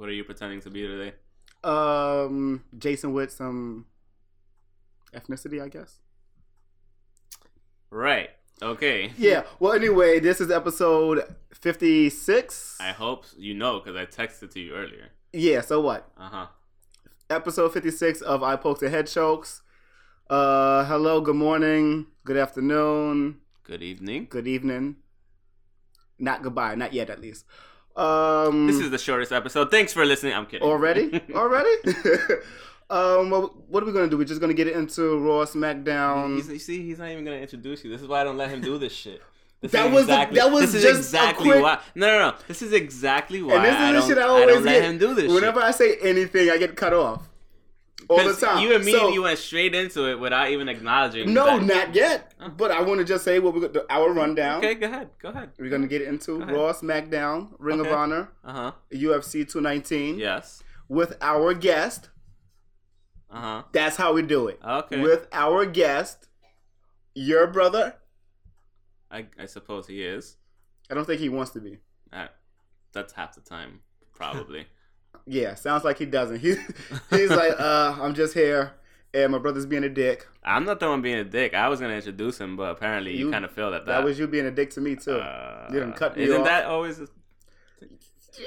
What are you pretending to be today? Um, Jason with some ethnicity, I guess. Right. Okay. Yeah. Well, anyway, this is episode fifty-six. I hope you know because I texted to you earlier. Yeah. So what? Uh huh. Episode fifty-six of I Poked the Head Chokes. Uh, hello. Good morning. Good afternoon. Good evening. Good evening. Not goodbye. Not yet, at least. Um, This is the shortest episode. Thanks for listening. I'm kidding. already. already. um, well, what are we gonna do? We're just gonna get it into Raw, SmackDown. He's, you see, he's not even gonna introduce you. This is why I don't let him do this shit. This That was a- that was this is just exactly quick- why. No, no, no. This is exactly why and this is I the don't. shit I I, always let get. him do this. Whenever shit. I say anything, I get cut off all the time. You immediately So- went straight into it without even acknowledging. no, that. not yet. Oh. But I want to just say what we got. Our rundown. Okay, go ahead. Go ahead. We're gonna get into Go. Raw, SmackDown, Ring Okay. of Honor, Uh huh. UFC 219 Yes. with our guest. Uh huh. That's how we do it. Okay. With our guest, your brother. I, I suppose he is. I don't think he wants to be. Uh, that's half the time, probably. Yeah, sounds like he doesn't. He, he's like, uh, I'm just here, and my brother's being a dick. I'm not the one being a dick. I was gonna introduce him, but apparently you, You- kind of failed at That that. was you being a dick to me too. Uh, You done cut me Isn't off. that always? A...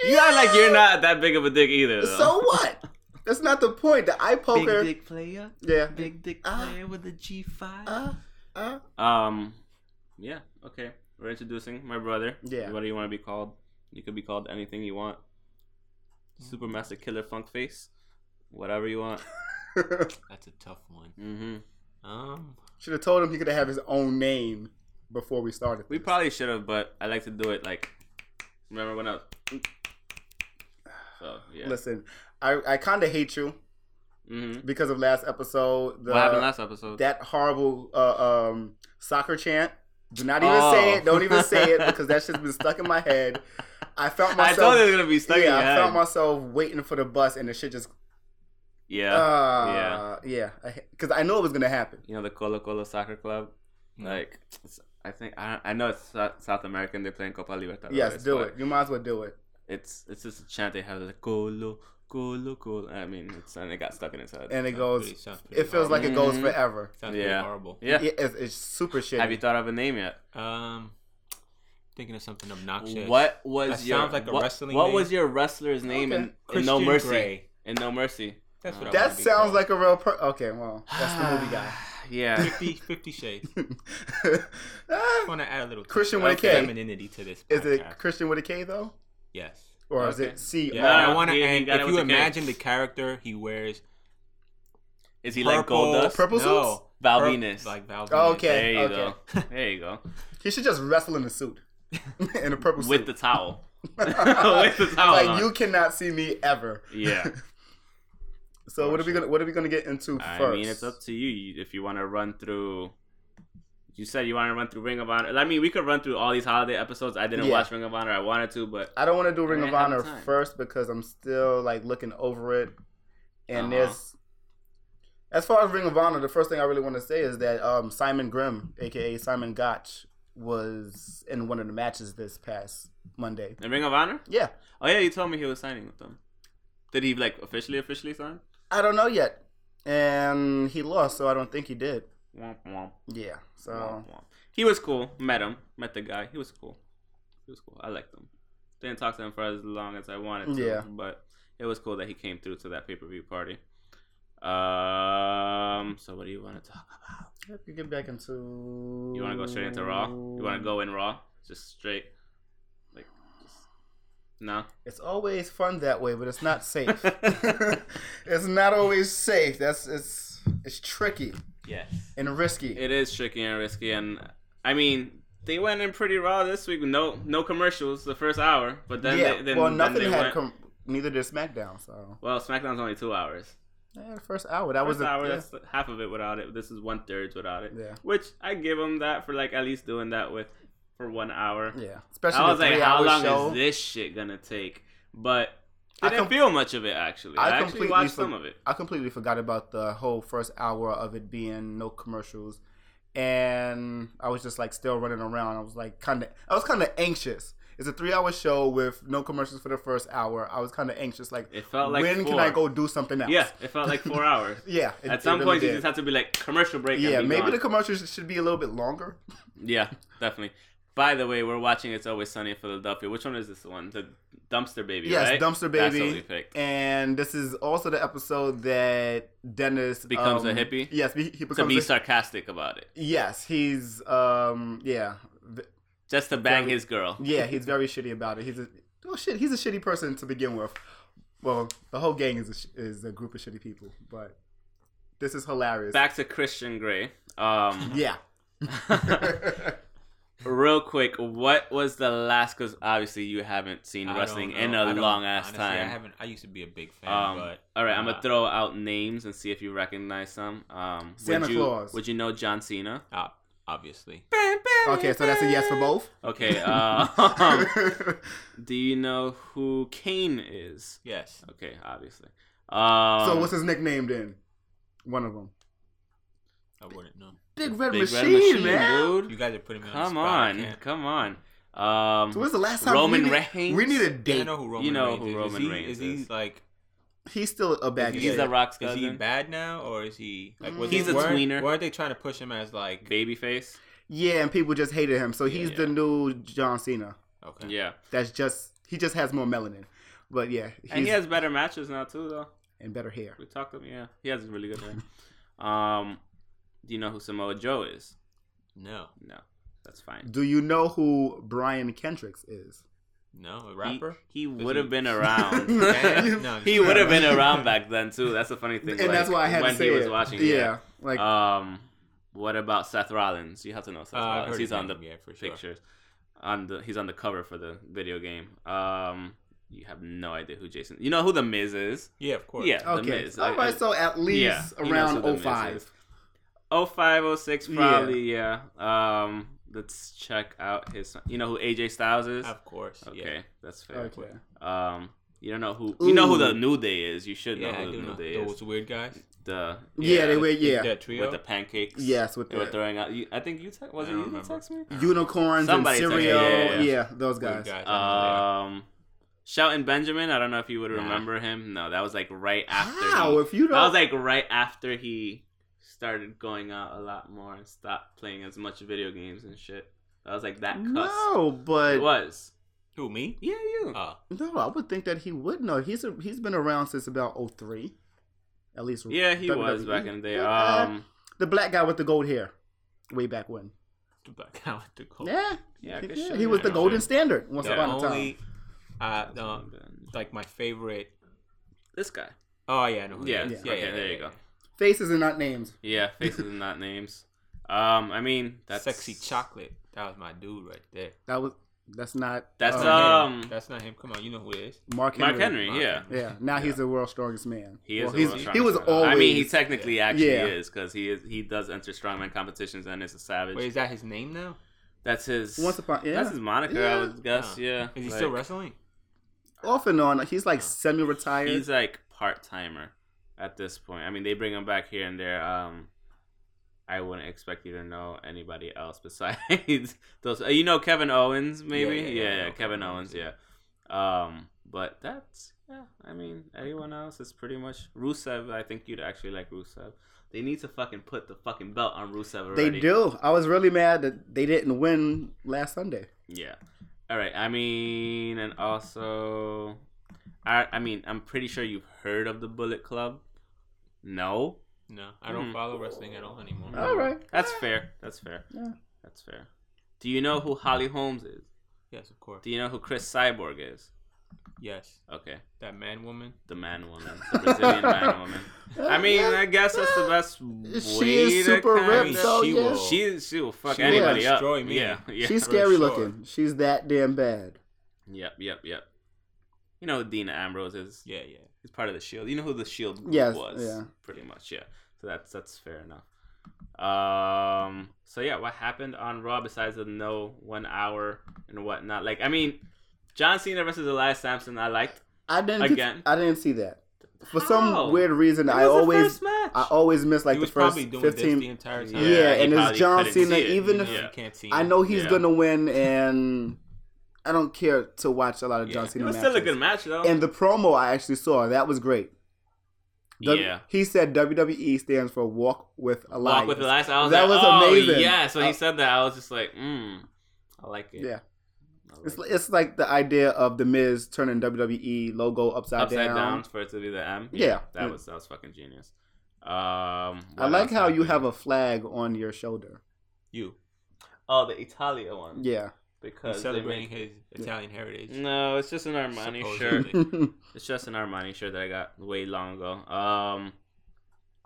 You act like you're not that big of a dick either. Though. so what? That's not the point. The eye poker. Big dick player. Yeah. Big dick Ah. player with a G five. Uh, uh. Um, yeah, okay. We're introducing my brother. Yeah. What do you want to be called? You could be called anything you want. Supermaster Killer Funk Face. Whatever you want. That's a tough one. hmm Um, Should have told him he could have his own name before we started. We this. probably should have, but I like to do it like. Remember when I was. So, yeah. listen. I I kind of hate you hmm because of last episode. The, what happened last episode? That horrible uh, um soccer chant. Do not even Oh. say it. Don't even say it because that shit's been stuck in my head. I felt myself. told you it was going to be stuck in yeah, your I head. felt myself waiting for the bus, and the shit just. yeah. Uh, yeah. Yeah. Because I knew it was gonna happen. You know the Colo Colo Soccer Club? Like, I think, I, I know it's South American. They're playing Copa Libertadores. yes, do it. You might as well do it. It's it's just a chant they have like Colo Colo Colo. I mean, it's and it got stuck in his head. And it goes. pretty- pretty It feels like it goes Mhm. forever. Sounds Yeah. horrible. yeah. Yeah, it's, it's super shitty. Have you thought of a name yet? Um, thinking of something obnoxious. What was That your sounds like a what, wrestling What name. was your wrestler's name Okay. in, in No Mercy? Grey. In No Mercy. That's what Uh, wanna that sounds called. like a real. Per- okay, well, that's the movie guy. yeah. 50, 50 Shades. I want to add a little Christian with a of K. femininity to this. is it. Christian with a K though, Yes. or is it C? Yeah, No, and I want to. he- he And if you the K. imagine the character he wears, Is he like gold Goldust? Purple suits? no, Val pur- like Val Oh, okay. There you okay. go. There you go. He should just wrestle in a suit, in a purple With suit. the towel. With the towel like on. you cannot see me ever. Yeah. So what are we gonna what are we gonna get into I first? mean, it's up to you You- if you want to run through. You said you want to run through Ring of Honor. I mean, we could run through all these holiday episodes. I didn't Yeah. watch Ring of Honor. I wanted to, but I don't want to do Ring of Honor first because I'm still like looking over it, and Uh-huh. there's. As far as Ring of Honor, the first thing I really want to say is that um, Simon Grimm, aka Simon Gotch, was in one of the matches this past Monday. in Ring of Honor. Yeah, Oh yeah, you told me he was signing with them. Did he like officially officially sign? I don't know yet, and he lost, so I don't think he did. Womp womp. Yeah, so Womp womp. He was cool. Met him. Met the guy. He was cool. He was cool. I liked him. Didn't talk to him for as long as I wanted to. Yeah. But it was cool that he came through to that pay per view party. Um. So what do you want to talk about? let me get back into. You want to go straight into Raw? You want to go in Raw? Just straight, like, just no. It's always fun that way, but it's not safe. it's not always safe. That's it's it's tricky Yes. and risky. It is tricky and risky, and I mean, they went in pretty raw this week. No, no commercials the first hour, but then yeah. they, then, well, then nothing they had went- com- neither did SmackDown. So Well, SmackDown's only two hours. Yeah, the first hour that First was a, hour, yeah. that's half of it without it. This is one third without it. Yeah. Which I give them that for like at least doing that with for one hour. yeah. Especially I was like, how long show. is this shit gonna take? But I didn't com- feel much of it actually. I I, actually watched for- some of it. I completely forgot about the whole first hour of it being no commercials, and I was just like still running around. I was like kind of, I was kind of anxious, It's a three hour show with no commercials for the first hour. I was kind of anxious, like, It felt like when can. I go do something else? Yeah, it felt like four hours. yeah. it- At it some really point, you did. just have to be like commercial break. Yeah, be maybe gone. the commercials should be a little bit longer. Yeah, definitely. By the way, we're watching It's Always Sunny in Philadelphia. Which one is this one? The Dumpster Baby, Yes, right? Dumpster That's Baby. what we picked. And this is also the episode that Dennis Becomes a um, hippie? Yes, he becomes To be a, sarcastic about it. Yes, he's um yeah. V- Just to bang Very- his girl. Yeah, he's very shitty about it. He's a oh shit, he's a shitty person to begin with. Well, the whole gang is a, is a group of shitty people, but this is hilarious. Back to Christian Grey. Um, yeah. real quick, what was the last? Because obviously you haven't seen I wrestling in know. a I don't- long ass honestly, time. I haven't. I used to be a big fan, Um, but all right, I'm gonna throw out names and see if you recognize some. Um, Santa would you, Claus. Would you know John Cena? uh, obviously. okay, so that's a yes for both. Okay. Uh, do you know who Kane is? Yes. Okay, obviously. Um, so what's his nickname then? One of them. I wouldn't know. Big Red, Big Machine, Red Machine, man. dude? You guys are putting me on Come the spot. I on, can't- come on. Um, So when's the last time Roman we need, Reigns? We need a Yeah, I know who Roman You know Reigns who is. Roman is he, Reigns is. he is. like? He's still a bad Is guy. He's the Rock's Is he cousin. bad now, or is he like? Was He's he, a weren't- tweener. Weren't they trying to push him as like? Babyface. Yeah, and people just hated him. So Yeah, he's yeah. the new John Cena. Okay. Yeah, That's just he just has more melanin. But yeah, he's and he has better matches now too, though. and better hair. We talked to him. Yeah, he has really good hair. um, do you know who Samoa Joe is? No. No, that's fine. Do you know who Brian Kendricks is? No. A rapper. He, Does would he- have been around. Yeah, no, he would have been around back then too. That's the funny thing. and that's why I had when to say he was it. watching. Yeah, like Um, what about Seth Rollins? You have to know Seth Uh, Rollins. He's on the yeah, for sure. pictures. On the he's on the cover for the video game. Um, you have no idea who Jason. You know who the Miz is? Yeah, of course. Yeah, the okay. Miz. All I- right, so at least yeah, around who the 05. 05, 06 probably. Yeah. Um, let's check out his. You know who AJ Styles is? Of course. Okay, that's fair. Okay. Um, you don't know who you know who the New Day is. You should know Yeah, I who the do New know Day is. those weird guys. The Yeah, they were yeah. That trio. with the pancakes. Yes, with they were throwing out. You, I think you te- was I it don't you that remember. text me? unicorns Somebody and cereal. yeah, Yeah, yeah, yeah. Those guys. guys. Um, Shelton Benjamin. I don't know if you would Nah. remember him. No, that was like right after. How He, if you don't? that was like right after he started going out a lot more and stopped playing as much video games and shit. I was like that cusp. no, but It was. Who me? Yeah, you. Oh, no, I would think that he would know. He's a, he's been around since about 03. At least. yeah, he was back in the day. Yeah. Um, the black guy with the gold hair, way back when. the black guy with the gold. Yeah, yeah, yeah, could he was the golden shit. standard once The upon a time. only, uh, no, like my favorite. This guy. Oh yeah, I know who Yeah, he is. yeah. okay, there you go. Faces and not names. Yeah, faces and not names. Um, I mean that's Sexy chocolate. That was my dude right there. That was that's not. That's, uh, Um, That's not him. Come on, you know who it is. Mark Henry. Mark Henry. Mark Yeah, Henry. Yeah, now he's the world's strongest man. he is. Well, the he's, world's he was strongest man. always. I mean, he technically actually Yeah. is because he is. He does enter strongman competitions and is a savage. Wait, is that his name now? That's his. once upon yeah. That's his moniker, I Yeah. would guess. Yeah. Is he Like, still wrestling? off and on. He's like Oh. semi-retired. He's like part timer at this point. I mean, they bring him back here and there. Um, I wouldn't expect you to know anybody else besides those. Uh, you know Kevin Owens, maybe. Yeah, Yeah, yeah, yeah, yeah, I know Kevin. Owens, Yeah. Um, but that's yeah. I mean, anyone else is pretty much Rusev. I think you'd actually like Rusev. They need to fucking put the fucking belt on Rusev already. they do. I was really mad that they didn't win last Sunday. Yeah. All right. I mean, and also, I I mean, I'm pretty sure you've heard of the Bullet Club. No, No, I don't Hmm. follow wrestling at all anymore. All right. that's fair. That's fair. Yeah. That's fair. Do you know who Holly Holmes is? Yes, of course. Do you know who Cris Cyborg is? Yes, Okay, that man woman. the man woman, the Brazilian man woman. I mean, I guess that's the best way She is to super kind ripped, of- so she yeah. will- She she will fuck She will anybody up. destroy me. Yeah, yeah. She's scary sure. looking. She's that damn bad. Yep, yep, yep. You know who Dean Ambrose is? Yeah, yeah. He's part of the Shield. You know who the Shield group Yes, was? yeah. Pretty much, yeah. So that's that's fair enough. Um. So yeah, what happened on Raw besides the no one hour and whatnot? Like, I mean, John Cena versus Elias Samson, I liked. I didn't. Again? I didn't see that. For How? some weird reason, I always. I always miss like he the first fifteen. this the entire time. Yeah, Yeah, and it's John Cena. it. Even if Yeah. you. I know he's Yeah. gonna win, and I don't care to watch a lot of Yeah. John It Cena was matches. still a good match though. And the promo I actually saw that was great. W- yeah. He said WWE stands for Walk with Elias. Walk with Elias. I was That like, was oh, amazing. Yeah. So Uh, he said that. I was just like, mm, I like it. Yeah. Like It's, it. it's like the idea of the Miz turning WWE logo upside, down. upside down. down. for it to be the M. Yeah. that was that was fucking genius. Um, I like how you have a flag on your shoulder. You. oh the Italia one Yeah. He's because they celebrating make- his Italian heritage. No, it's just an Armani Supposedly. shirt. It's just an Armani shirt that I got way long ago. Um,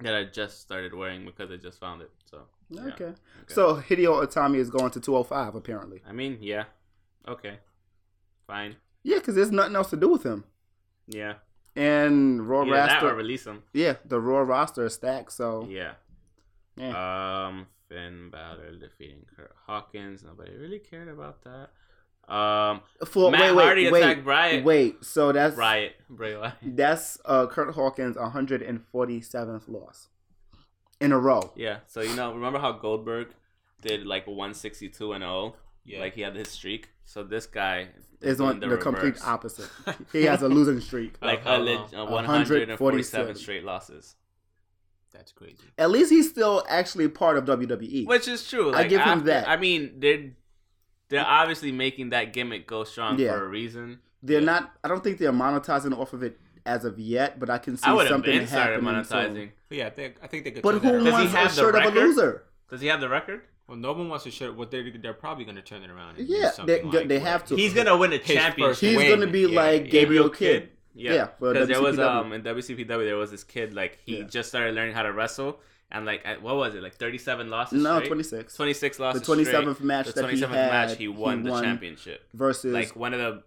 that I just started wearing because I just found it. So yeah. okay. So Hideo Itami is going to 205 apparently. I mean, yeah, okay, fine, Yeah, because there's nothing else to do with him. yeah. And Raw Either that or roster, release him. yeah, the Raw roster is stacked. So Yeah. yeah. Um, Finn Balor defeating Kurt Hawkins. Nobody really cared about that. Um, For, Matt wait, Hardy wait, attacked wait, Bryant. wait. So that's Riot, Bray Wyatt. that's uh, Kurt Hawkins' 147th loss in a row. Yeah. So you know, remember how Goldberg did like 162 and 0? Yeah. Like he had his streak. So this guy Is on the, complete opposite. He has a losing streak. Like a leg- uh, 147 147 straight losses. That's crazy. At least he's still actually part of WWE. Which is true. I Like, give him that. I mean, they're they're obviously making that gimmick go strong Yeah. for a reason. they're Yeah. not. I don't think they're monetizing off of it as of yet, but I can see I would have something been started happening. monetizing. soon. But yeah, they, I think they could. But who that Does he around. wants a have the shirt of a record? loser? Does he have the record? Well, no one wants to show. what they're, they're probably going to turn it around. And do Yeah, something they- like they have to. He's gonna win a His championship. He's gonna be yeah, like yeah. Gabriel Kidd. Yeah, Yeah, for because there was um in WCPW there was this kid like he Yeah. just started learning how to wrestle and like at, what was it like thirty seven losses No, straight? 26. 26 losses The 27th straight. match the that he 27th had, match he won he the won championship versus like one of the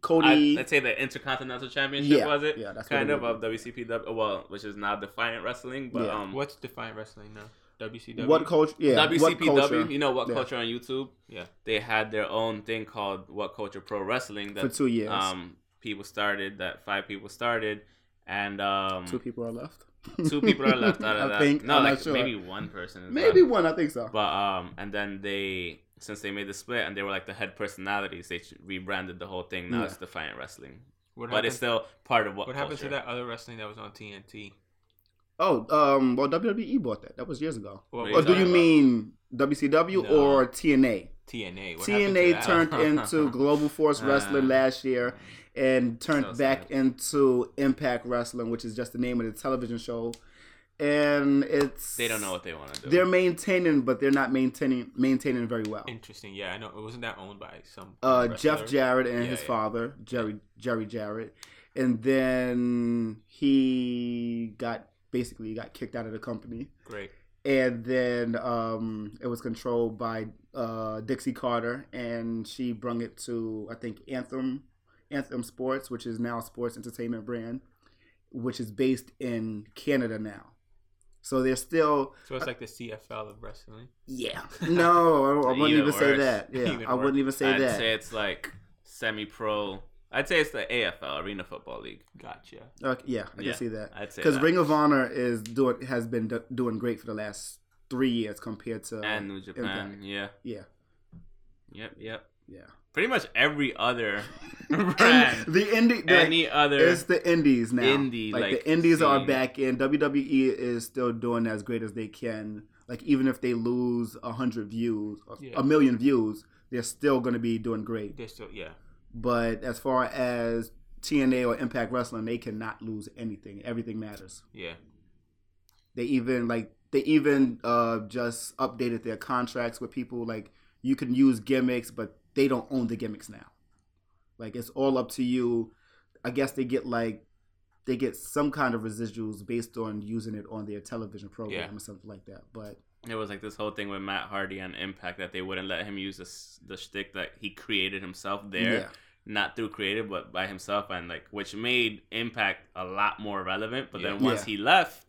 Cody. I, let's say the intercontinental championship Yeah, was it yeah, that's kind it of of WCPW well which is now Defiant Wrestling but Yeah. um What's Defiant Wrestling now? WCW. what coach? Yeah, what WCPW culture you know what Yeah. culture on YouTube Yeah. they had their own thing called What Culture Pro Wrestling that for two years. um people started that five people started and um two people are left. two people are left out of I that. think. no, I'm like not sure. maybe one person. Is Maybe left. one. I think so. But um, and then they since they made the split and they were like the head personalities, they rebranded the whole thing. Now Yeah. it's Defiant Wrestling, What but happened, it's still part of what. what happened to that other wrestling that was on TNT? Oh, um, well, WWE bought that. That was years ago. What What Or are do you about? mean WCW No. or TNA? TNA? What happened to TNA that? turned into Global Force Wrestling Uh, last year and turned so back into Impact Wrestling, which is just the name of the television show. And it's They don't know what they want to do. they're maintaining, but they're not maintaining maintaining very well. Interesting. Yeah, I know. It wasn't that owned by some. Uh, wrestler? Jeff Jarrett and Yeah, his yeah. father, Jerry Jerry Jarrett, and then he got basically got kicked out of the company. Great. and then um, it was controlled by uh, Dixie Carter, and she brung it to I think Anthem Anthem Sports, which is now a sports entertainment brand, which is based in Canada now. So they're still So it's uh, like the CFL of wrestling. yeah no I, I wouldn't Even even say that yeah Even I wouldn't even say I'd that say it's like semi-pro. I'd say it's the AFL Arena Football League. Gotcha. okay, yeah I Yeah, can see that I'd say because. Ring of Honor is doing has been do- doing great for the last three years compared to and New Japan. Impact. Yeah. yeah Yep. Yep. yeah Pretty much every other and brand, the indie the, any other. It's the indies now. Indie, like, like, the indies are back in. WWE is still doing as great as they can. Like even if they lose a hundred views, a- Yeah. a million views, they're still going to be doing great. They're still yeah. But as far as TNA or Impact Wrestling, they cannot lose anything. Everything matters. Yeah. They even like they even uh just updated their contracts with people. Like you can use gimmicks, but they don't own the gimmicks now. Like it's all up to you. I guess they get like they get some kind of residuals based on using it on their television program Yeah. or something like that. But It was like this whole thing with Matt Hardy on Impact that they wouldn't let him use this, the shtick that he created himself there, yeah, not through creative, but by himself, and like which made Impact a lot more relevant. But then once Yeah. he left,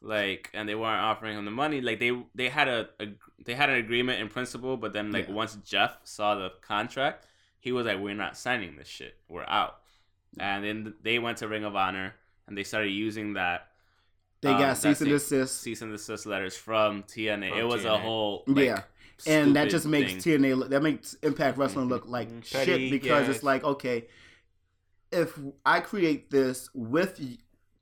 like, and they weren't offering him the money, like they they had a, a they had an agreement in principle, but then like Yeah. once Jeff saw the contract, he was like, "We're not signing this shit. We're out." And then they went to Ring of Honor and they started using that they Um, got cease and desist. cease and desist letters from TNA. From it was a whole like, yeah, and that just makes thing. TNA look, that makes Impact Wrestling look like Mhm. shit because it's like okay, if I create this with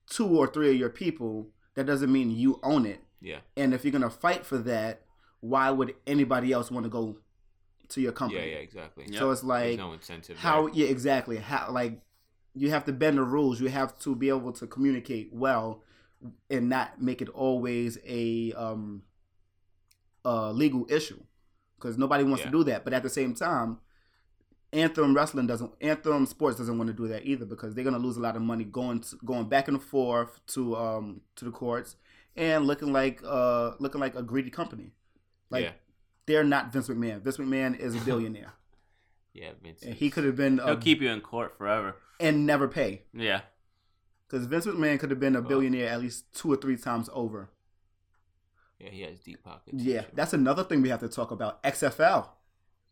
two or three of your people, that doesn't mean you own it. Yeah. And if you're gonna fight for that, why would anybody else want to go to your company? Yeah, yeah, exactly. Yeah. So it's There's like no incentive. how there. yeah exactly how like you have to bend the rules. You have to be able to communicate well and not make it always a um a legal issue because nobody wants Yeah. to do that. But at the same time, Anthem Wrestling doesn't Anthem Sports doesn't want to do that either because they're gonna lose a lot of money going to, going back and forth to um to the courts and looking like uh looking like a greedy company. Like yeah, they're not Vince McMahon. Vince McMahon is a billionaire. yeah, Vince. and he could have been He'll a, keep you in court forever. and never pay. Yeah. Because Vince McMahon could have been a billionaire at least two or three times over. Yeah, he has deep pockets. Yeah, that's another thing we have to talk about. XFL.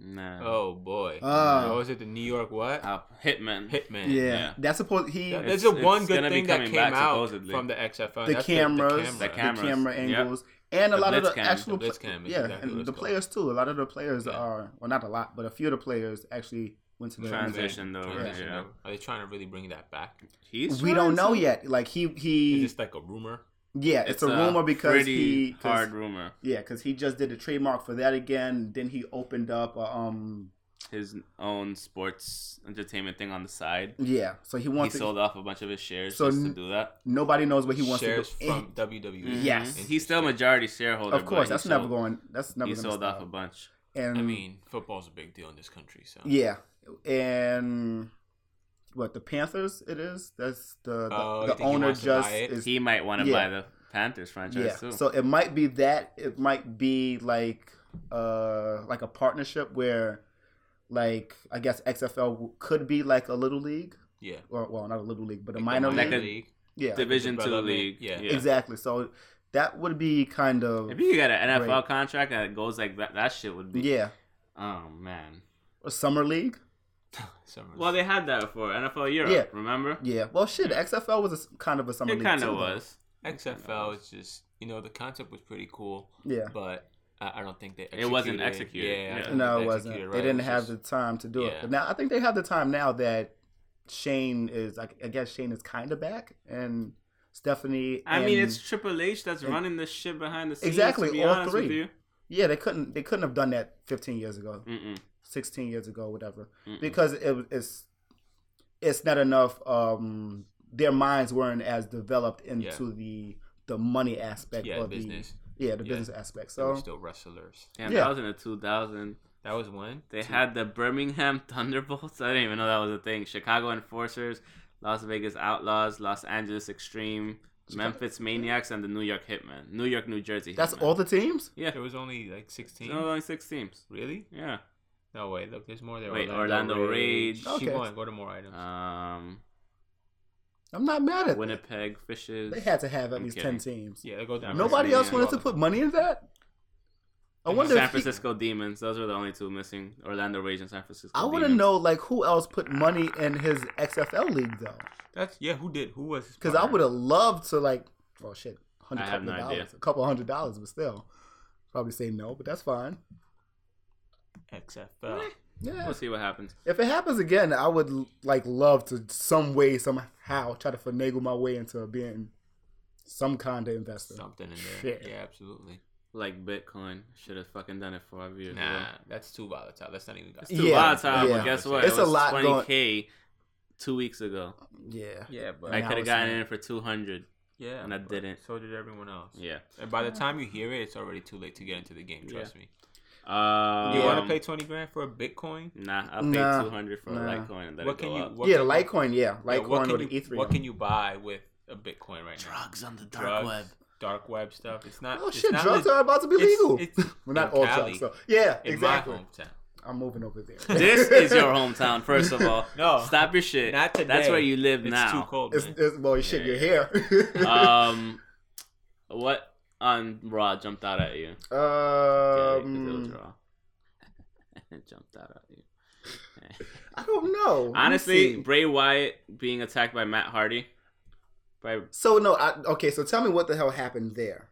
Nah. Oh boy. Ah. what was it? The New York what? Uh, Hitman. Hitman. Yeah, yeah. that's supposed he That- It's- There's a one good thing that came back, out supposedly. from the XFL. the That's cameras, The the, cameras. camera Yep. angles, and a The lot of the cam. actual The cam is yeah, exactly and it's the called. players too. A lot of the players Yeah. are well, not a lot, but a few of the players actually went to the Transition. NBA. Transitioned Transition yeah. over. Are they trying to really bring that back? He's We don't know to. yet. Like he he Is this like a rumor? Yeah, it's, a rumor because pretty he 'cause- hard rumor. yeah because he just did a trademark for that again. Then he opened up a, um His own sports entertainment thing on the side. yeah, so he He wants to, sold off a bunch of his shares So just to do that. nobody knows what he wants Shares to do. from WWE. Mhm. Yes. And he's still majority shareholder. of course, but he that's never sold- going. That's never He going to sold stop. off a bunch. And I mean, football's a big deal in this country, so yeah, and what the Panthers? It is. That's the the, Oh, the think he owner just is. He might want to Yeah. buy the Panthers franchise yeah, too. so it might be that. It might be like uh like a partnership where, like I guess XFL could be like a little league, yeah. or well, not a little league, but a Like the minor Like league. league. yeah, Division two development, league. yeah. exactly. So that would be kind of If you got an NFL Great. contract that goes like that, that shit would be. yeah Oh man. a summer league. Summer Well, they had that before NFL Europe. Yeah. Remember? Yeah, well, shit, XFL was a s kind of a summer It league. kind too, of though. was. XFL is just you know the concept was pretty cool, Yeah. but I, I don't think they. It wasn't executed executed, Yeah, yeah. No, they it wasn't. executed They didn't was have just- the time to do it. But now I think they have the time now that Shane is. I, I guess Shane is kind of back, and Stephanie. I mean, it's Triple H that's and- running this shit behind the scenes. Exactly, To be all three. With you. yeah. They couldn't. They couldn't have done that 15 years ago, Mm-mm. 16 years ago, whatever, Mm-mm. because it. It's it's not enough. Um, their minds weren't as developed into the the money aspect yeah or business. the yeah the Yeah. business aspect. They were So still wrestlers. Damn, Yeah. that was in the 2000. That was when They Two- had the Birmingham Thunderbolts. I didn't even know that was a thing. Chicago Enforcers, Las Vegas Outlaws, Los Angeles Extreme, Memphis Maniax, and the New York Hitmen. New York, New Jersey. that's all the teams. Yeah, There was only like sixteen. there's only six teams. Really? Yeah. No way. Look, there's more there. Wait, Orlando Rage. Keep Okay. going. Go to more items. Um, I'm not mad at Winnipeg Fishes. They had to have at I'm least kidding. 10 teams. yeah, go down. Nobody else wanted to put money in that. I wonder. San If he, Francisco Demons. Those are the only two missing. Orlando Rage and San Francisco. I want to know like who else put money in his XFL league though, That's yeah. Who did? Who was? because I would have loved to like. Oh shit, hundred I have couple no of idea. a couple hundred dollars, but still, probably say no, but that's fine. XFL. Yeah, We'll see what happens. if it happens again, I would like love to some way somehow try to finagle my way into being some kind of investor. Something in there. Shit. Yeah, absolutely. Like Bitcoin, should have fucking done it five years Nah, ago. that's too volatile. That's not even. It's too Yeah, volatile, yeah. but guess what? It's it a was lot going- 20k two weeks ago. Yeah, Yeah, but I could have gotten not. in for 200. yeah, and I didn't. So did everyone else. Yeah. And by the time you hear it, it's already too late to get into the game. Trust me. Um, You want to pay twenty grand for a Bitcoin? Nah, I'll pay Nah, 200 for nah. a Litecoin and let What it can go you? up. What yeah, can Litecoin, yeah, yeah, Litecoin can or the you, Ethereum. What can you buy with a Bitcoin right now? Drugs on the dark Drugs, web. dark web stuff. It's not. Oh it's shit, not drugs leg- are about to be it's- legal. it's well, not all Cali, drugs. So yeah, in exactly. my hometown. I'm moving over there. This is your hometown, first of all. No, Stop your shit. Not today. That's where you live It's now. too cold. It's, man. it's well, shit, Yeah, you're here. um, what on Raw jumped out at you? Yeah, um, it jumped out at you. I don't know. Honestly. Bray Wyatt being attacked by Matt Hardy. By so no, I, okay. So tell me what the hell happened there.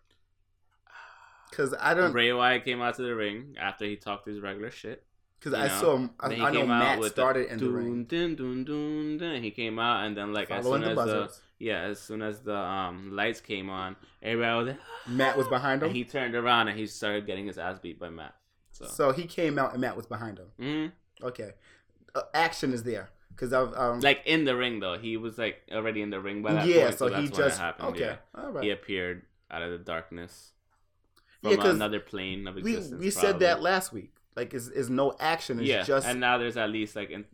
Because I don't. Bray Wyatt came out to the ring after he talked his regular shit. Because I know, saw. him- I, I know Matt started the in the ring, dun, dun, dun, dun. He came out and then like as soon as the buzzers. Yeah, as soon as the um lights came on, everybody was like, Matt was behind and him. he turned around and he started getting his ass beat by Matt. So, So he came out and Matt was behind him. mhm. Okay, uh, action is there because I've um, like in the ring though, he was like already in the ring by that yeah. point. so that's he just happened. okay. Yeah. All right. He appeared out of the darkness Yeah, another plane of existence. we we said that last week. Like, is is no action? It's yeah, just and now there's at least like in,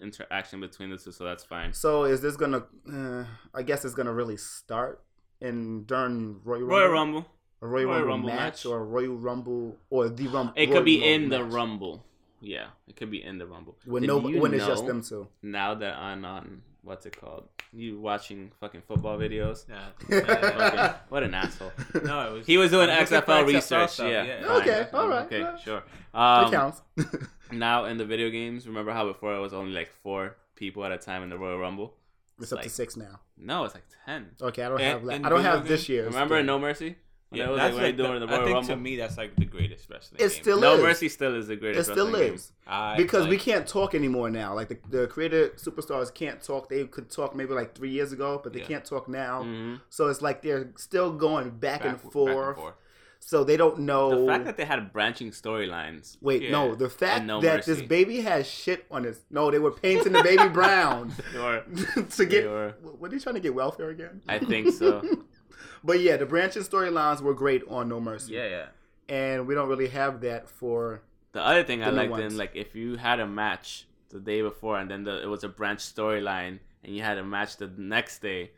interaction between the two, so that's fine. so. Is this gonna? Uh, I guess it's gonna really start in during Royal Rumble, Royal Rumble. a Royal, Royal Rumble, Rumble match, match. or a Royal Rumble or the Rumble. It could be Royal in the. Rumble. Yeah, it could be in the Rumble. when Did no when it's just them two. Now that I'm on what's it called? You watching fucking football videos? Yeah. Fucking- what an asshole. no, it was. He was doing I'm XFL XFL research. stuff, yeah. yeah. fine. Okay, all right, Okay, all right. sure. it Um, counts. now in the video games, remember how before it was only like four people at a time in the Royal Rumble? it's up like- to six now. No, it's like ten. Okay, I don't And- have. la- I don't video have this year. Remember in No Mercy? When Yeah, it was that's like, like doing the, the I think Rumble. to me that's like the greatest wrestling. It game. still no is. Mercy still is the greatest. It still wrestling is I, because we can't talk anymore now. Like the, the creator superstars can't talk. They could talk maybe like three years ago, but they Yeah. can't talk now. Game. hmm So it's like they're still going back, back, and, back forth. and forth. So they don't know. The fact that they had branching storylines. Wait, Yeah. no. The fact No that Mercy. this baby has shit on his. No, they were painting the baby brown Or to get. Were- What are you trying to get welfare again? I think so. But yeah, the branching storylines were great on No Mercy. yeah, yeah. and we don't really have that for. The other thing I The new liked ones. in like if you had a match the day before and then the, it was a branch storyline and you had a match the next day,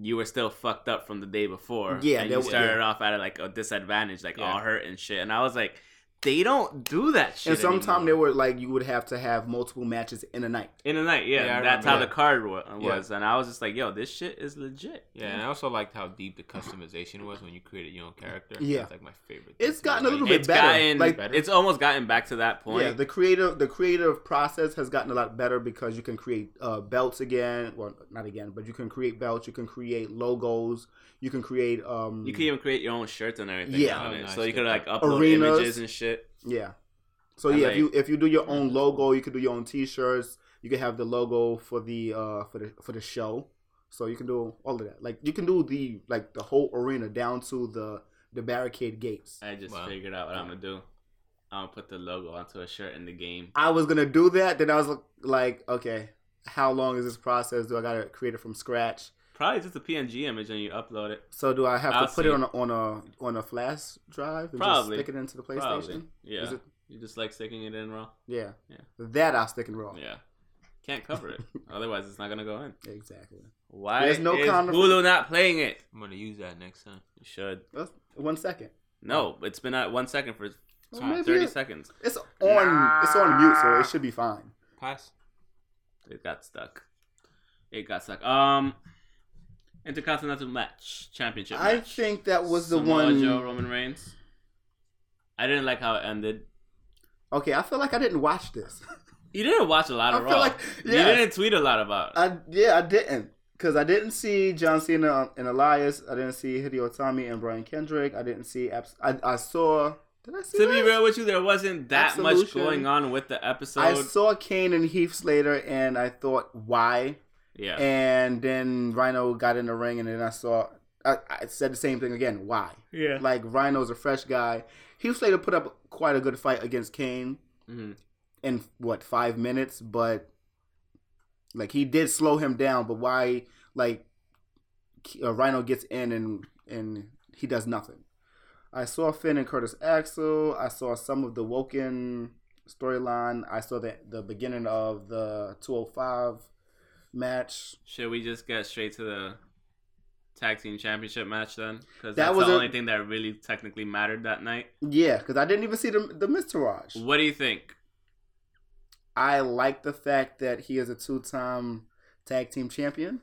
you were still fucked up from the day before. Yeah, and you w- started yeah. off at like a disadvantage, like Yeah. all hurt and shit. And I was like, they don't do that shit. And sometimes they were like you would have to have multiple matches in a night. in a night. Yeah, Yeah, that's how that. the card wa- Yeah. was, and I was just like, yo, this shit is legit. Yeah, and I also liked how deep the customization was when you created your own character. Yeah. it's like my favorite. It's gotten a little Like, bit It's better. gotten Like- Better? it's almost gotten back to that point. Yeah, the creative the creative process has gotten a lot better because you can create uh, belts again. Well, not again, but you can create belts. You can create logos. You can create um. you can even create your own shirts and everything. Yeah. on Oh, nice. so you could like upload Arenas. images and shit. Yeah. So I yeah, like- if you if you do your own logo, you can do your own T-shirts. You can have the logo for the uh for the for the show. So you can do all of that. Like you can do the like the whole arena down to the the barricade gates. I just Wow. figured out what I'm gonna do. I'm gonna put the logo onto a shirt in the game. I was gonna do that. Then I was like, okay, how long is this process? Do I gotta create it from scratch? Probably just a PNG image and you upload it. So do I have I'll to put it on a on a on a flash drive and Probably. just stick it into the PlayStation? Probably. Yeah. Is it- You just like sticking it in raw. Yeah. Yeah. That I'll stick in raw. Yeah. Can't cover it. Otherwise, it's not gonna go in. Exactly. Why There's no is kind of- Hulu not playing it? I'm gonna use that next time. You should. That's- One second. No, it's been at one second for Well, maybe thirty it- seconds. It's on. It's on mute, so it should be fine. Pass. It got stuck. It got stuck. Um, Intercontinental match, championship. I match. think that was the Samoa one. Joe Roman Reigns. I didn't like how it ended. Okay, I feel like I didn't watch this. You didn't watch a lot I of feel Raw. like You didn't tweet a lot about it. I yeah I didn't because I didn't see John Cena and Elias. I didn't see Hideo Itami and Brian Kendrick. I didn't see. Abs- I I saw. Did I see? to be real with you, there wasn't that much going on with the episode. I saw Kane and Heath Slater, and I thought, why? Yeah. And then Rhino got in the ring, and then I saw. I, I said the same thing again. Why? yeah. Like Rhino's a fresh guy. Heath Slater put up quite a good fight against Kane hmm in what five minutes, but like he did slow him down. But why? Like uh, Rhino gets in and and he does nothing. I saw Finn and Curtis Axel. I saw some of the Woken storyline. I saw the the beginning of the 205 match. Should we just get straight to the tag team championship match then? Because That was the a- only thing that really technically mattered that night. Yeah, because I didn't even see the the Mr. Raj. What do you think? I like the fact that he is a two time tag team champion.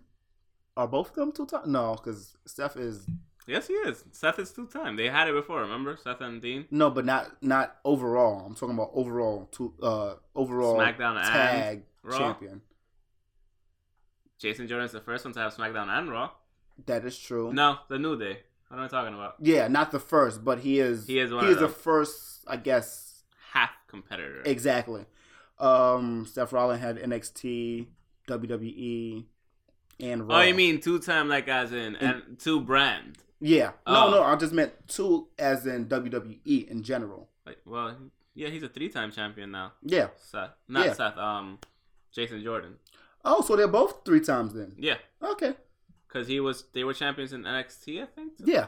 Are both of them two time? No, because Steph is Yes, he is. Seth is two time. They had it before. Remember Seth and Dean? no, but not not overall. I'm talking about overall two uh overall SmackDown tag champion. Jason Jordan's the first one to have SmackDown and Raw. That is true. No, the New Day. What am I talking about? Yeah, not the first, but he is. He is He is the first, I guess. Half competitor. Exactly. Um, Seth Rollins had NXT, WWE, and Raw. Oh, you mean two time like as in and two brand? Yeah. No, Oh. no. I just meant two, as in WWE in general. Like, well, yeah, he's a three time champion now. Yeah. Seth, not Yeah. Seth. Um, Jason Jordan. Oh, so they're both three times then. Yeah, Okay. because he was. They were champions in NXT, I think. Yeah,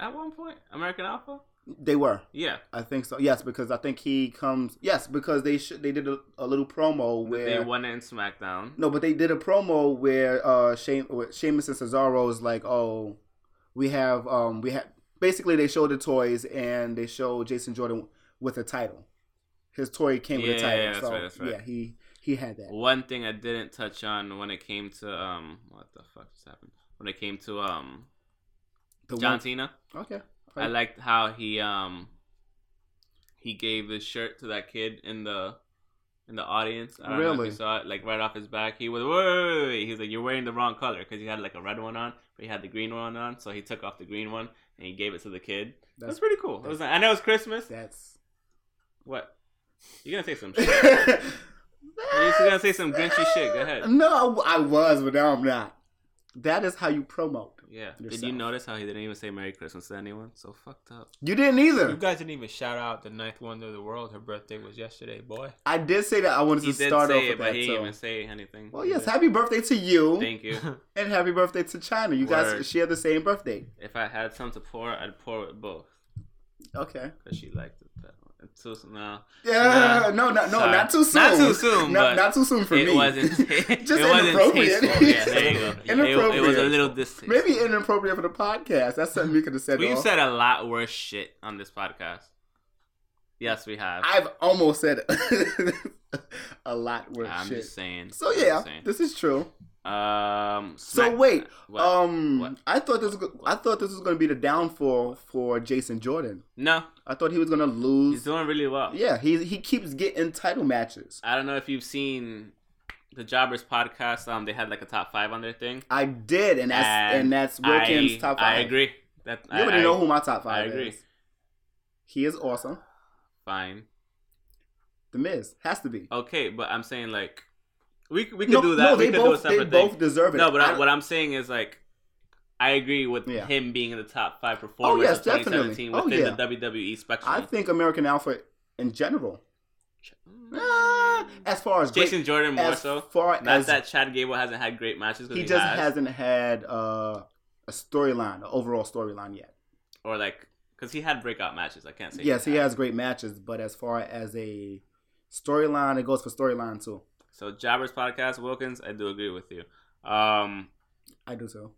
At one point, American Alpha. they were. Yeah, I think so. Yes, because I think he comes. Yes, because they should. They did a, a little promo where they won it in SmackDown. No, but they did a promo where uh Shane, where Sheamus and Cesaro is like, oh, we have um we have basically they showed the toys and they showed Jason Jordan with a title. His toy came with a title, yeah, that's so right, that's right. yeah, he he had that. One thing I didn't touch on when it came to um, what the fuck just happened? When it came to um, The John one- Cena. Okay. I liked how he um he gave his shirt to that kid in the in the audience. I don't know if Really? you saw it, like right off his back. He was wait, wait, wait, wait." He's like, "You're wearing the wrong color," because he had like a red one on, but he had the green one on. So he took off the green one and he gave it to the kid. That's, That's pretty cool. It was, I know it's Christmas. that's. What? you're gonna say some shit? You're gonna say some grinchy shit. Go ahead. No, I was, but now I'm not. That is how you promote. Yeah. Did you notice how he didn't even say Merry Christmas to anyone? So fucked up. You didn't either. You guys didn't even shout out the ninth wonder of the world. Her birthday was yesterday, boy. I did say that I wanted He to start off say with it, but that. he didn't so- even say anything. Well, yes, happy birthday to you, Thank you. and happy birthday to Chyna. You Word. guys share the same birthday. If I had some to pour, I'd pour with both Okay. because she liked it that Too, no, Yeah, no, no, no, Sorry. not too soon. Not too soon, Not, but not too soon for me. it me. wasn't. Just it wasn't inappropriate. Yeah, there you go. It, Inappropriate. it was a little distasteful. Maybe inappropriate for the podcast. That's something we could have said. We've off. said a lot worse shit on this podcast. Yes, we have. I've almost said a lot worse I'm shit. just saying. So yeah, saying. this is true. Um. So wait, What? um, What? I thought this was I thought this was going to be the downfall for Jason Jordan. no, I thought he was going to lose. he's doing really well. Yeah, he he keeps getting title matches. I don't know if you've seen the Jobbers podcast. Um, they had like a top five on their thing. I did, and that's and, And that's Wilkins' I, top five. I agree. That You I, already I- know who my top five I agree. is. He is awesome. Fine. The Miz has to be. Okay, but I'm saying like we we could no, do that. no, we they could both do a they separate thing. both deserve it. No, but I, what I'm saying is like I agree with Yeah. him being in the top five performers oh, yes, of 2017 definitely. Oh, yeah. the WWE spectrum. I think American Alpha in general. Ah, as far as great- Jason Jordan more as so. far Not as that Chad Gable hasn't had great matches. he he just has, hasn't had uh, a storyline, an overall storyline yet. or like because he had breakout matches. I can't say. Yes, he had. has great matches, but as far as a storyline, it goes for storyline too. So Jobbers podcast, Wilkins, I do agree with you. Um, I do so.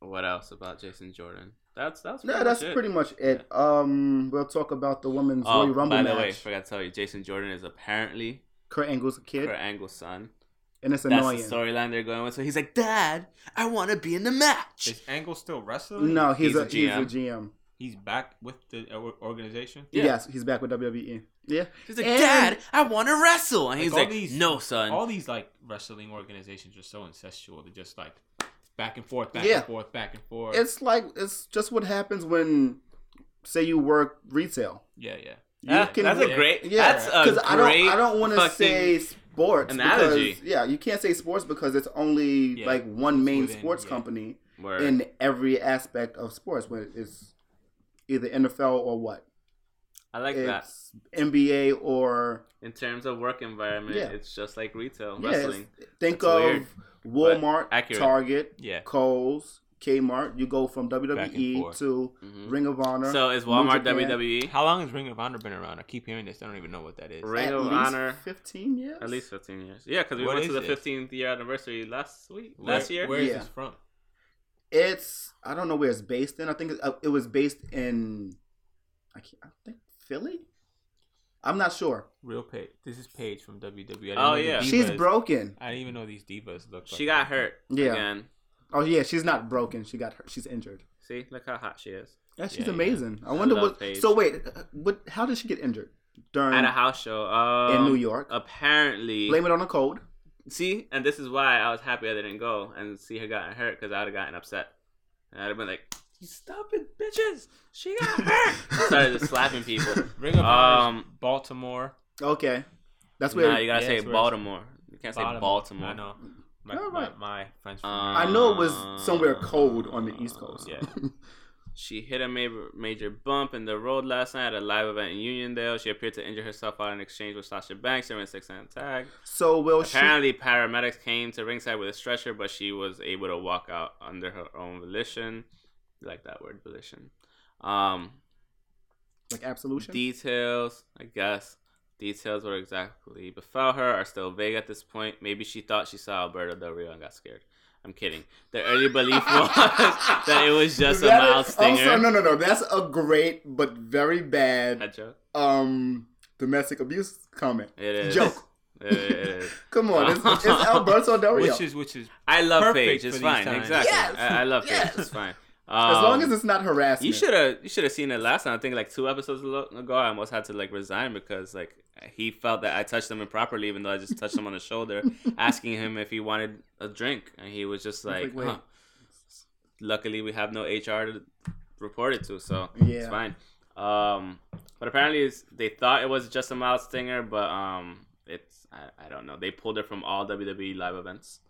what else about Jason Jordan? That's that's No, pretty that's much it. pretty much it. Um, we'll talk about the women's Oh, Royal Rumble by match. the way, forgot to tell you, Jason Jordan is apparently Kurt Angle's kid, Kurt Angle's son. and it's That's annoying. the storyline they're going with. So he's like, Dad, I want to be in the match. Is Angle still wrestling? No, he's, He's a, a he's a GM. GM. He's back with the uh, organization. Yeah. Yes, he's back with WWE. Yeah, He's like, And- Dad, I want to wrestle. And he's all like, these- No, son. All these like wrestling organizations are so incestual. They're just like back and forth, back Yeah. and forth, back and forth. it's like it's just what happens when, say, you work retail. yeah, yeah. You Yeah, can- that's a great. Yeah, that's a. I don't I don't want to say sports analogy. because yeah, you can't say sports because it's only Yeah, like one main within, sports yeah. company Word. in every aspect of sports. When it's either NFL or what, I like that. NBA or In terms of work environment, Yeah. it's just like retail yeah, wrestling. think That's of weird, Walmart. Target, Yeah. Kohl's, Kmart. You go from WWE forth. to Mhm. Ring of Honor. So is Walmart WWE? How long has Ring of Honor been around? I keep hearing this. I don't even know what that is. Ring at of least Honor. fifteen years. At least 15 years. Yeah, because we What went to the 15th year anniversary last week, Where- last year. Where is Yeah. this from? It's I don't know where it's based in. I think it, uh, was based in I, can't, I think Philly. I'm not sure. Real page. This is Paige from WWE. Oh, know the yeah. She's broken. I didn't even know these divas look. Like. She like got hurt Yeah. again. Oh yeah, she's not broken. She got hurt. She's injured. See, look how hot she is. Yeah, she's Yeah, yeah. amazing. I I wonder love what. Paige. So wait, uh, what? How did she get injured during At a house show um, in New York? Apparently, Blame it on the cold. see, and this is why I was happy I didn't go and see her gotten hurt because I would have gotten upset. And I'd have been like, You stupid bitches! She got hurt. Started slapping people. Ring of Honor, Um, Baltimore. Okay, that's where Nah, you gotta Yeah, say Baltimore. You can't say Baltimore. I know. My, All my, right. my French. Um, I know it was somewhere cold on the East Coast. Yeah. She hit a major, major bump in the road last night at a live event in Uniondale. She appeared to injure herself out in exchange with Sasha Banks during a six-man tag. So will she? Apparently, paramedics came to ringside with a stretcher, but she was able to walk out under her own volition. You like that word, volition. Um, Like absolution. details, I guess. Details what exactly befell her are still vague at this point. Maybe she thought she saw Alberto Del Rio and got scared. I'm kidding. The early belief was that it was just a That mild is- stinger. Also, no, no, no. That's a great but very bad joke. um domestic abuse comment. It is. Joke. It is. Come on, it's, it's Alberto Del Rio. which is which is I love Perfect Paige. for It's these fine. Exactly. Yes. I, I love Yes. Paige. It's fine. As long Um, as it's not harassment. You should have you should have seen it last time. I think like two episodes ago, I almost had to like resign because like he felt that I touched him improperly, even though I just touched him on the shoulder, asking him if he wanted a drink, and he was just like, like, huh. Luckily, we have no HR to report it to, so yeah. it's fine. Um, but apparently, it's, they thought it was just a mild stinger, but um, it's I, I don't know. They pulled it from all WWE live events.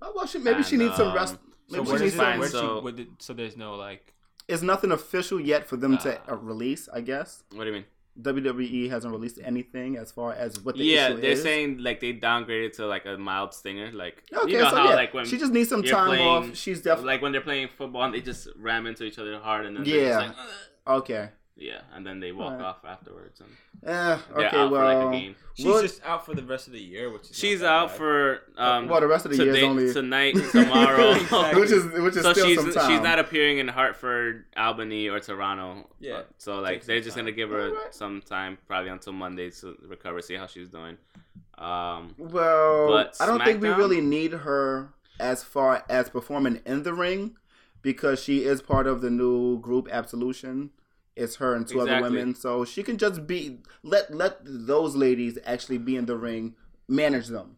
Oh, well, she, maybe she And, needs some um, rest. So Maybe she where needs fine, some. where so- she, where did, so there's no like It's nothing official yet for them to Ah. uh, release. I guess What do you mean? WWE hasn't released anything as far as what the yeah, issue they're is. saying like they downgraded to like a mild stinger, like Okay, you know so how yeah, like when she just needs some time playing- off. She's definitely like when they're playing football and they just ram into each other hard and then they're Yeah. just like, "Ugh." okay. Yeah, and then they walk Alright. off afterwards and they're okay, out well, for like a game. she's Well- just out for the rest of the year, which is She's out bad. for um well, the rest of the year is only tonight, tomorrow. Exactly. which is which is so still she's some time. she's not appearing in Hartford, Albany, or Toronto. Yeah. So like they're just time. gonna give her Alright. some time, probably until Monday to recover, see how she's doing. Um, Well, But I don't think we really need her as far as performing in the ring because she is part of the new group Absolution. It's her and two other women, so she can just be let let those ladies actually be in the ring, manage them.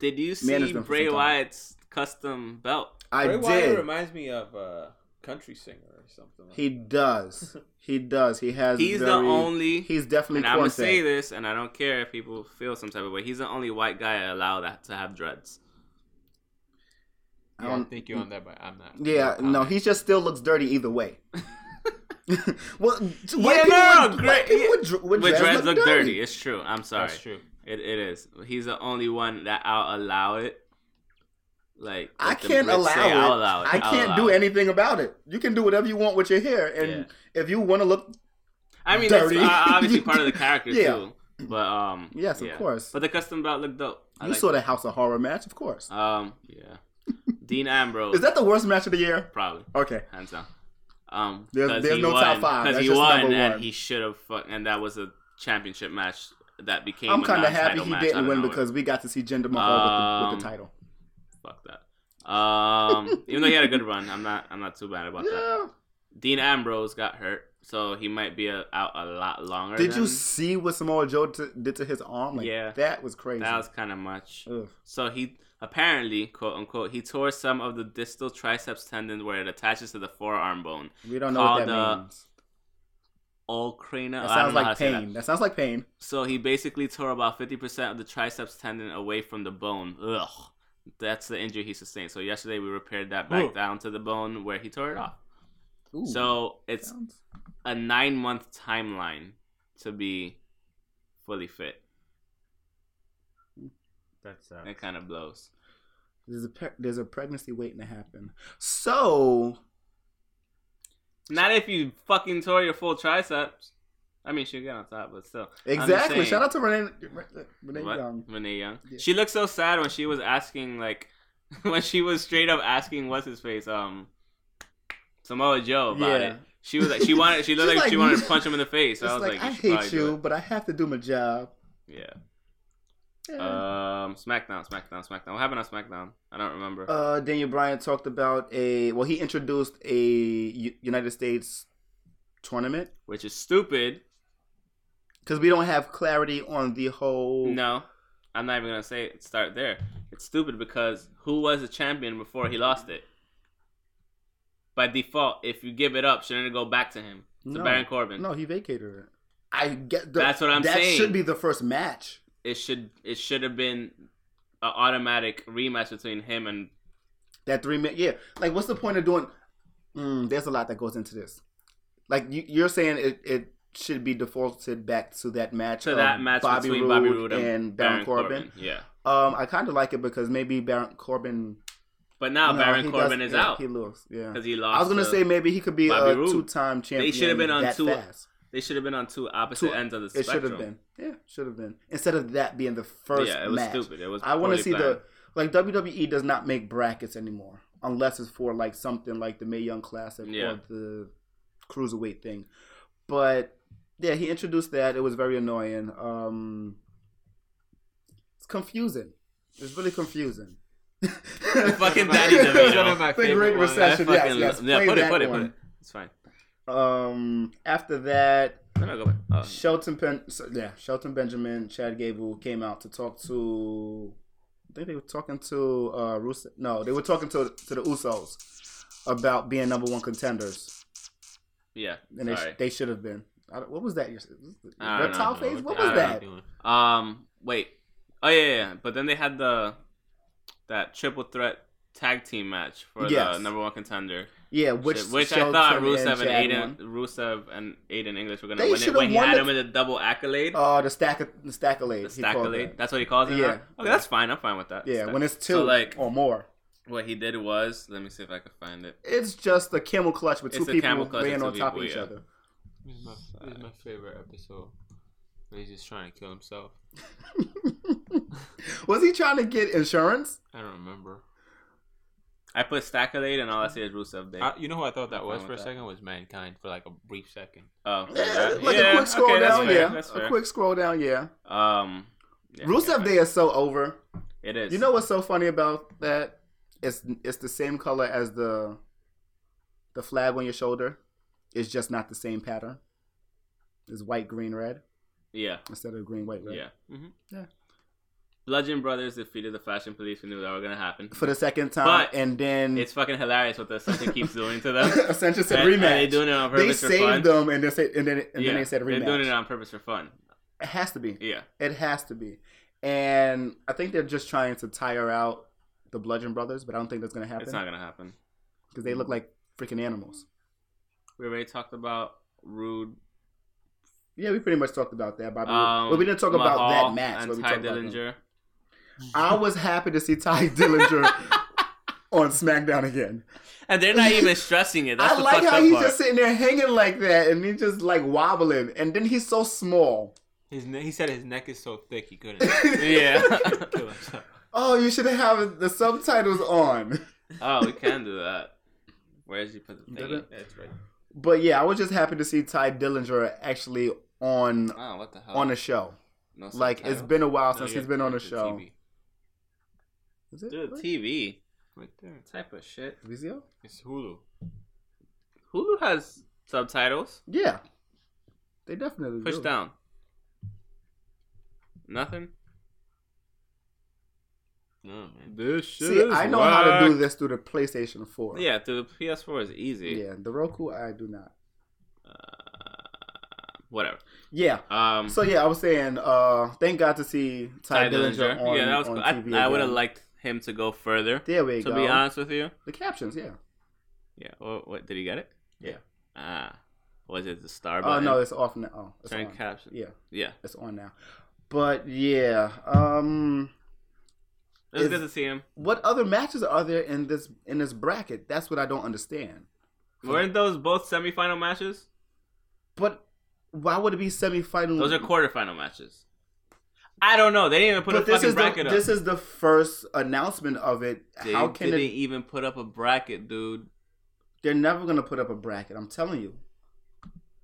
did you see Manage them for Bray some. Wyatt's custom belt? I Bray Wyatt did. reminds me of a country singer or something. Like He does. He does. He has. He's the only. He's definitely. and I'm gonna say this, and I don't care if people feel some type of way. He's the only white guy allowed that to have dreads. I yeah, I don't- think you're on that, but I'm not. Yeah, no, he just still looks dirty either way. well, white Yeah, people, no, with, great, white people yeah. with, dr- with But dreads, look, dirty. It's true. I'm sorry. That's true. It, it is. He's the only one that I'll allow it. Like I can't allow say, it. I'll allow it. I I'll can't do it. anything about it. You can do whatever you want with your hair, and if you want to look, I mean, dirty. it's uh, obviously part of the character Yeah. too. But um, yes, of course. But the custom belt looked dope. I you like saw the House of Horror match, of course. Um, yeah. Dean Ambrose. Is that the worst match of the year? probably Okay, hands down? Um, There's- there's he no won, top five. because he won and he should have. And that was a championship match that became. I'm kind of happy he match didn't win because we got to see Jinder Mahal with, the, with the Um, title. Fuck that. Um, even though he had a good run, I'm not. I'm not too bad about that. Dean Ambrose got hurt, so he might be a, out a lot longer. Did you see what Samoa Joe t- did to his arm? Like, Yeah. that was crazy. That was kind of much. Ugh. So he apparently, quote unquote, he tore some of the distal triceps tendon where it attaches to the forearm bone. We don't know what that Called, uh, means. Ulcrana. That sounds like pain. that. That. sounds like pain. So he basically tore about fifty percent of the triceps tendon away from the bone. Ugh. That's the injury he sustained. So yesterday we repaired that back Ooh. down to the bone where he tore it off. Ooh, So it's sounds- a nine month timeline to be fully fit. That's uh, It kind of blows. There's a pe- there's a pregnancy waiting to happen. So Not if you fucking tore your full triceps. I mean, she'll get on top, but still. Exactly. saying. Shout out to Renee Renee What? Young. Renee Young. Yeah. She looked so sad when she was asking, like, when she was straight up asking, what's his face, um, Samoa Joe about Yeah. it. She was like, she wanted, she looked like, like, she wanted to punch him in the face. It's I was like, like, I hate you, it. but I have to do my job. Yeah. Um, SmackDown, SmackDown, SmackDown. What happened on SmackDown? I don't remember. Uh, Daniel Bryan talked about a well, he introduced a U- United States tournament Which is stupid. because we don't have clarity on the whole. No, I'm not even gonna say it, start there. It's stupid because who was the champion before he lost it? by default, if you give it up, shouldn't it go back to him to No. Baron Corbin? No, he vacated it. I get the, That's what I'm that saying. should be the first match. It should it should have been an automatic rematch between him and That three minute, yeah. Like, what's the point of doing? Mm, there's a lot that goes into this. Like you, you're saying, it, it should be defaulted back to that match. to that match Bobby between Roode Bobby Roode and, and Baron, Baron Corbin. Corbin. Yeah, Um, I kind of like it because maybe Baron Corbin. but now no, Baron Corbin does- is yeah, out He loses. Yeah. because he lost. I was gonna to- say maybe he could be Bobby a Roode. two-time champion. They should have been on two- Fast. They should have been on two opposite Two- ends of the spectrum. It should have been. Yeah, should have been. Instead of that being the first yeah, it was match. stupid. It was. I want to see planned. the like WWE does not make brackets anymore unless it's for like something like the May Young Classic Yeah. or the cruiserweight thing. But yeah, he introduced that. It was very annoying. Um, it's confusing. It's really confusing. fucking That's Danny one DeVito. one of my The favorite Great. Recession. Yes, yes, yeah, put it, put it, put it. It's fine. Um, after that, Let me go back. Oh. Shelton Pen, yeah, Shelton Benjamin, Chad Gable came out to talk to. I think they were talking to uh Rusev. No, they were talking to to the Usos about being number one contenders, Yeah. and they sh- they should have been. I what was that? Don't Reptile phase? What was that? Um, wait. Oh yeah, yeah, yeah. But then they had the that triple threat tag team match for the number one contender, Yeah, which which, which I thought and Rusev and, Chad Aiden, won. Rusev and Aiden English were gonna They win it when he had it. him in the double accolade, Oh, the stack of, the stack the he stackolade. that. That's what he calls it. Yeah. now? Okay, that's fine. I'm fine with that. Yeah, Stack- when it's two So, like- or more, what he did was, let me see if I can find it. it's just a camel clutch with two It's a people camel clutch with laying on top of each yeah. other. This is my, this is my favorite episode. Where he's just trying to kill himself. was he trying to get insurance? I don't remember. I put stackolade and all I see is Rusev Day. I, you know who I thought that I'm was for a that. second was Mankind for like a brief second. oh, Yeah, like yeah, a quick scroll okay, down, fair, yeah. A quick scroll down, yeah. Um, yeah, Rusev yeah, Day is so over. It is. You know what's so funny about that? It's it's the same color as the the flag on your shoulder. It's just not the same pattern. It's white, green, red Yeah. instead of green, white, red. Yeah. hmm Yeah. Bludgeon Brothers defeated the Fashion Police. We knew that were gonna happen. For the second time, But and then It's fucking hilarious what the Ascension keeps doing to them. Ascension said And- and rematch. they doing it on They purpose for fun. They saved them, and they said, and then and yeah, then they said they're doing it on purpose for fun. It has to be. Yeah. It has to be. And I think they're just trying to tire out the Bludgeon Brothers, but I don't think that's gonna happen. It's not gonna happen. because they look like freaking animals. We already talked about Roode. Yeah, we pretty much talked about that. Bobby. Um, well, we didn't talk about that match. And but we Tye talked about them. Dillinger. I was happy to see Tye Dillinger on SmackDown again. And they're not even stressing it. That's I the like how up he's part. just sitting there hanging like that, and he's just like wobbling, and then he's so small. His ne- he said his neck is so thick he couldn't Yeah. kill himself. Oh, you should have the subtitles on. oh, we can do that. Where did you put the Did thing? it? That's right. But yeah, I was just happy to see Tye Dillinger actually on Oh, what the hell? on a show. No Like it's been a while No, since you he's have been on a to show. TV. Is it? Dude, What? TV. Right there. Type of shit. Vizio? It's Hulu. Hulu has subtitles. Yeah, they definitely Push do. down. Nothing. No man. This shit See, I know how to do this through the PlayStation 4. Yeah, through the PS4 is easy. Yeah, the Roku I do not. Uh, whatever. Yeah. Um, So yeah, I was saying, uh, thank God to see Tye, Tye Dillinger, Dillinger. on, yeah, that was on cool. I, TV I would have liked him to go further. There we To go. be honest with you. the captions, yeah. Yeah. What, what did he get it? Yeah. Ah, was it the star Oh button? no, it's off now. Oh, it's Turn on. caption. Yeah, Yeah. it's on now. But yeah, um, It was Is- good to see him. what other matches are there in this in this bracket? That's what I don't understand. Weren't those both semifinal matches? But why would it be semifinal? Those are quarterfinal matches. I don't know. They didn't even put but a this fucking is the bracket up. this is the first announcement of it. they How can didn't it? even put up a bracket, dude. They're never gonna put up a bracket. I'm telling you,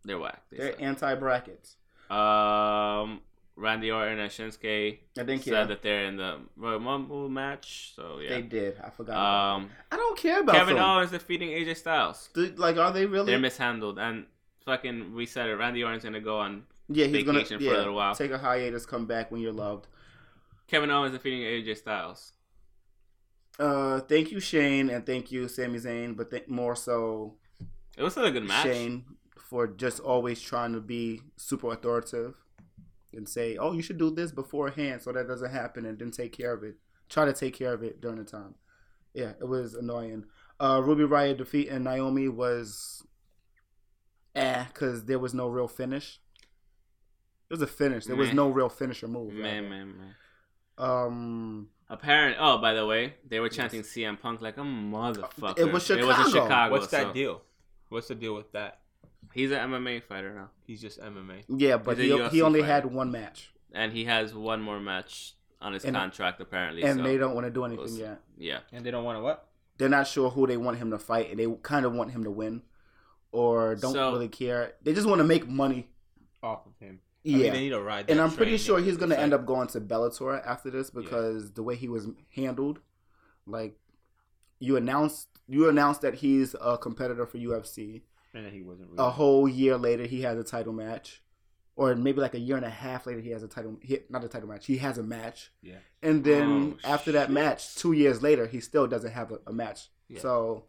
They're whack. They they're anti brackets. Um, Randy Orton and Shinsuke I think said yeah, that they're in the Royal Rumble match. So yeah. they did. I forgot. Um. I don't care about Kevin them. Owens defeating AJ Styles. Dude, like, are they really? They're mishandled and fucking we said it. Randy Orton's gonna go on. Yeah, he's gonna for a little while. take a hiatus, come back when you're loved. Kevin Owens defeating AJ Styles. Uh, thank you, Shane, and thank you, Sami Zayn, but th- more so It was still a good match. Shane for just always trying to be super authoritative and say, "Oh, you should do this beforehand so that doesn't happen," and then take care of it. Try to take care of it during the time. Yeah, it was annoying. Uh, Ruby Riott defeat defeating Naomi was eh, because there was no real finish. It was a finish. There was no real finisher move. Man, rather. man, man. Um, Apparent. Oh, by the way, they were chanting CM Punk like a motherfucker. It was It was in Chicago. Chicago. What's that so deal? What's the deal with that? He's an MMA fighter now, He's just MMA. yeah, but he, he only fighter. had one match, and he has one more match on his And- contract apparently. and so, they don't want to do anything was- yet. Yeah. And they don't want to what? they're not sure who they want him to fight, and they kind of want him to win, or don't So- really care. They just want to make money. Off of him. I Yeah, mean, they need to ride. and I'm pretty sure he's gonna end up going to Bellator after this because the way he was handled, like you announced, you announced that he's a competitor for UFC. And he wasn't. Really. A whole year later, he has a title match, or maybe like a year and a half later, he has a title. He, not a title match. He has a match. Yeah. And then Oh, after that match, two years later, he still doesn't have a, a match. Yeah. So,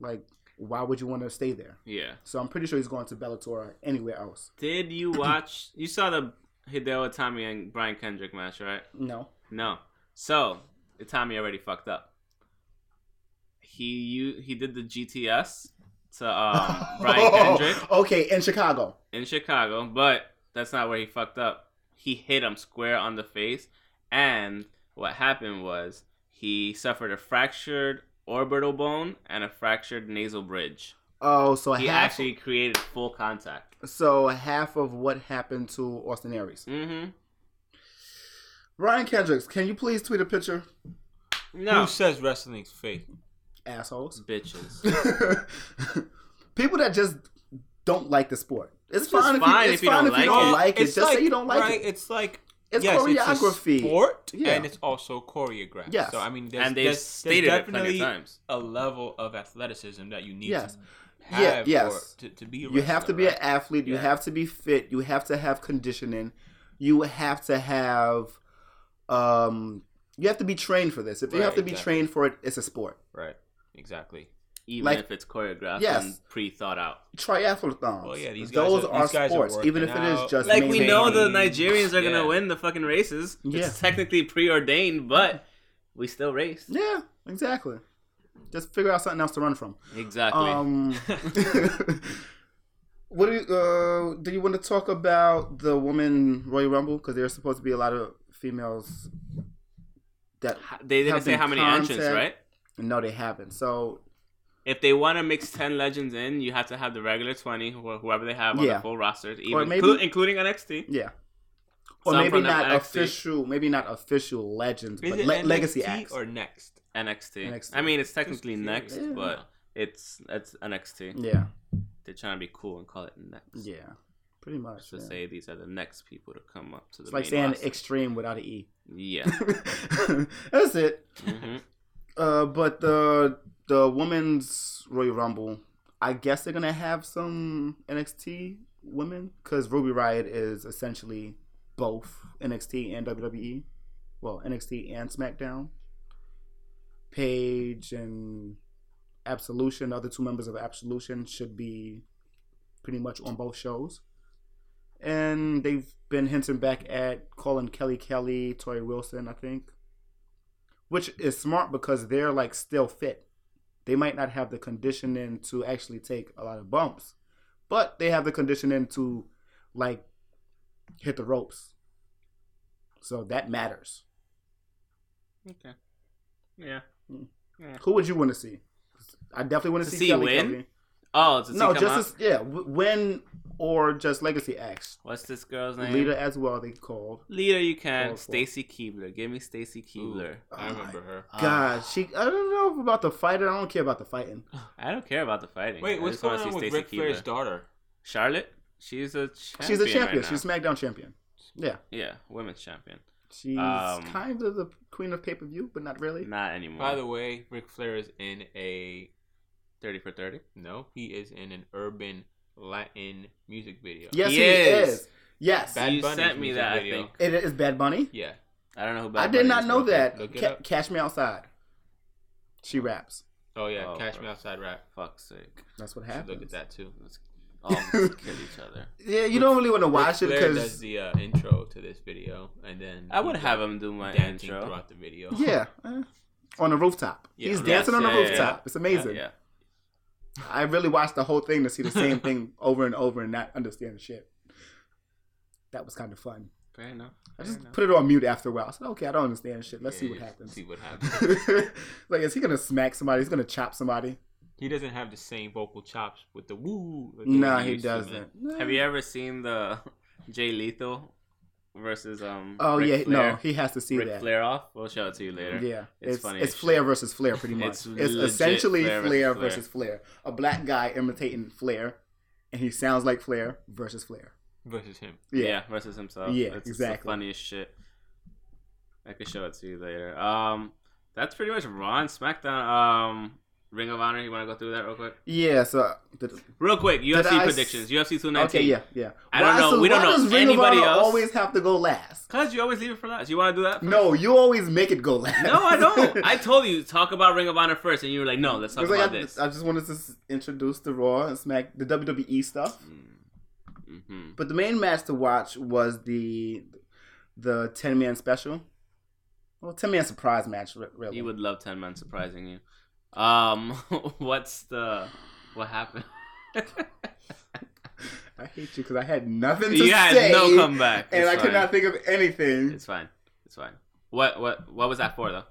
like, why would you want to stay there? Yeah. So I'm pretty sure he's going to Bellator or anywhere else. Did you watch? you saw the Hideo Itami and Brian Kendrick match, right? No. No. So Itami already fucked up. He you he did the GTS to um, Brian Kendrick okay, in Chicago. in Chicago, but that's not where he fucked up. He hit him square on the face, and what happened was he suffered a fractured orbital bone and a fractured nasal bridge. Oh, so He half. actually created full contact. So half of what happened to Austin Aries. Mm-hmm. Brian Kendricks, can you please tweet a picture? No, Who says wrestling's fake? Assholes. bitches. People that just don't like the sport. It's, It's just fine, if fine you, if it's you don't if you like don't it. like it. It's Just say you don't like right, it. It's like It's yes, choreography. It's a sport, Yeah. and it's also choreographed. Yes. So I mean, there's, and they've there's, stated there's it plenty of definitely times. a level of athleticism that you need Yes. to Yeah, yes. to, to be a You have to be right? an athlete. You Yeah. have to be fit. You have to have conditioning. You have to have, um, you have to be trained for this. If you Right, have to be exactly. trained for it, it's a sport. right. Exactly. Even Like- if it's choreographed Yes. and pre-thought out. Triathlons. Oh yeah, these guys those are- are, these guys are sports, even if it is just Like we know the Nigerians are gonna Yeah. win the fucking races. Yeah. It's technically preordained, but we still race. Yeah, exactly. Just figure out something else to run from. Exactly. Um, what do you, uh, do you want to talk about the woman Royal Rumble? Because there's supposed to be a lot of females that they didn't say how many entrants, right? no, they haven't. So If they want to mix ten legends in, you have to have the regular twenty, wh- whoever they have on Yeah. the full roster, even maybe- inclu- including NXT. yeah, or Some maybe not NXT. official, maybe not official legends, Is but it le- NXT legacy acts. or next? NXT. NXT. I mean, it's technically Just next. Yeah. but it's it's NXT. yeah, They're trying to be cool and call it next. yeah, pretty much. To yeah. say these are the next people to come up to the It's like saying roster. extreme without an e. yeah. That's it. hmm Uh, but the the women's Royal Rumble, I guess they're gonna have some NXT women because Ruby Riott is essentially both NXT and WWE. Well, NXT and SmackDown. Paige and Absolution, the other two members of Absolution, should be pretty much on both shows. And they've been hinting back at calling Kelly Kelly, Torrie Wilson, I think which is smart because they're like still fit. They might not have the conditioning to actually take a lot of bumps, but they have the conditioning to like hit the ropes. So that matters. Okay. Yeah. Mm. yeah. Who would you want to see? I definitely want to To see, see Kelly win? Kelly. Oh, to No, come just out? as, yeah, w- win or just legacy X. What's this girl's name? Leader as well. They called. Leader, you can. Call for. Stacy Keibler. Give me Stacy Keibler. I Oh remember her. God, she. I don't know about the fighter. I don't care about the fighting. I don't care about the fighting. Wait, I what's going on with Stacy Ric Flair's daughter? Charlotte? She's a champion. She's a champion. right She's now. SmackDown champion. Yeah, yeah, women's champion. she's Um, kind of the queen of pay per view, but not really. Not anymore. By the way, Ric Flair is in a thirty for thirty. no. He is in an urban Latin music video. Yes, He he, is. is. Yes, Bad you Bunny's sent me music that. I think it is Bad Bunny. Yeah. I don't know who. I Bad did Bunny not is, know that. Look Ca- Cash Me Outside. She raps. Oh yeah, Oh, Cash bro. Me Outside rap. Fuck's sake. That's what Should happens. look at that too. Let's all kill each other. Yeah, you don't really want to watch it because Flair does the uh, intro to this video, and then I would have him do my dancing intro. throughout the video. yeah, eh, on the rooftop. Yeah, He's yes, dancing on the yeah, yeah, rooftop. yeah. It's amazing. Yeah. I really watched the whole thing to see the same thing over and over and not understand the shit. That was kind of fun. Fair enough. I just enough. put it on mute after a while. I said, okay, I don't understand shit. Let's see what happens. See what happens. like, is he gonna smack somebody? He's gonna chop somebody? he doesn't have the same vocal chops with the woo. like the Nah, he used to, man. doesn't. Have you ever seen the Jay Lethal versus um? Oh Ric yeah, Flair? no, he has to see Ric that. Flair off. We'll show it to you later. Yeah, It's it's funny it's Flair shit. versus Flair, pretty much. It's It's, essentially Flair Flair, versus versus, Flair. A black guy imitating Flair, and he sounds like Flair versus Flair. versus him. Yeah, Yeah, versus himself. Yeah, it's exactly. the funniest shit. I could show it to you later. Um, that's pretty much Raw and SmackDown. Um, Ring of Honor. You want to go through that real quick? yeah. So, the, Real quick, UFC I predictions. UFC 219. okay, yeah, yeah. I don't know- so we don't know does Ring of anybody Honor else? Always have to go last. Cause you always leave it for last. You want to do that? No, you always make it go last. No, I don't. I told you talk about Ring of Honor first, and you were like, "No, let's talk about like, I, this." I just wanted to introduce the Raw and Smack the WWE stuff. hmm But the main match to watch was the the ten man special. Well, ten man surprise match, re- really. You would love Ten Man surprising you. Um, what's the what happened? I hate you because I had nothing to you had say, no comeback, and It's I could not think of anything. It's fine. It's fine. What what what was that for though?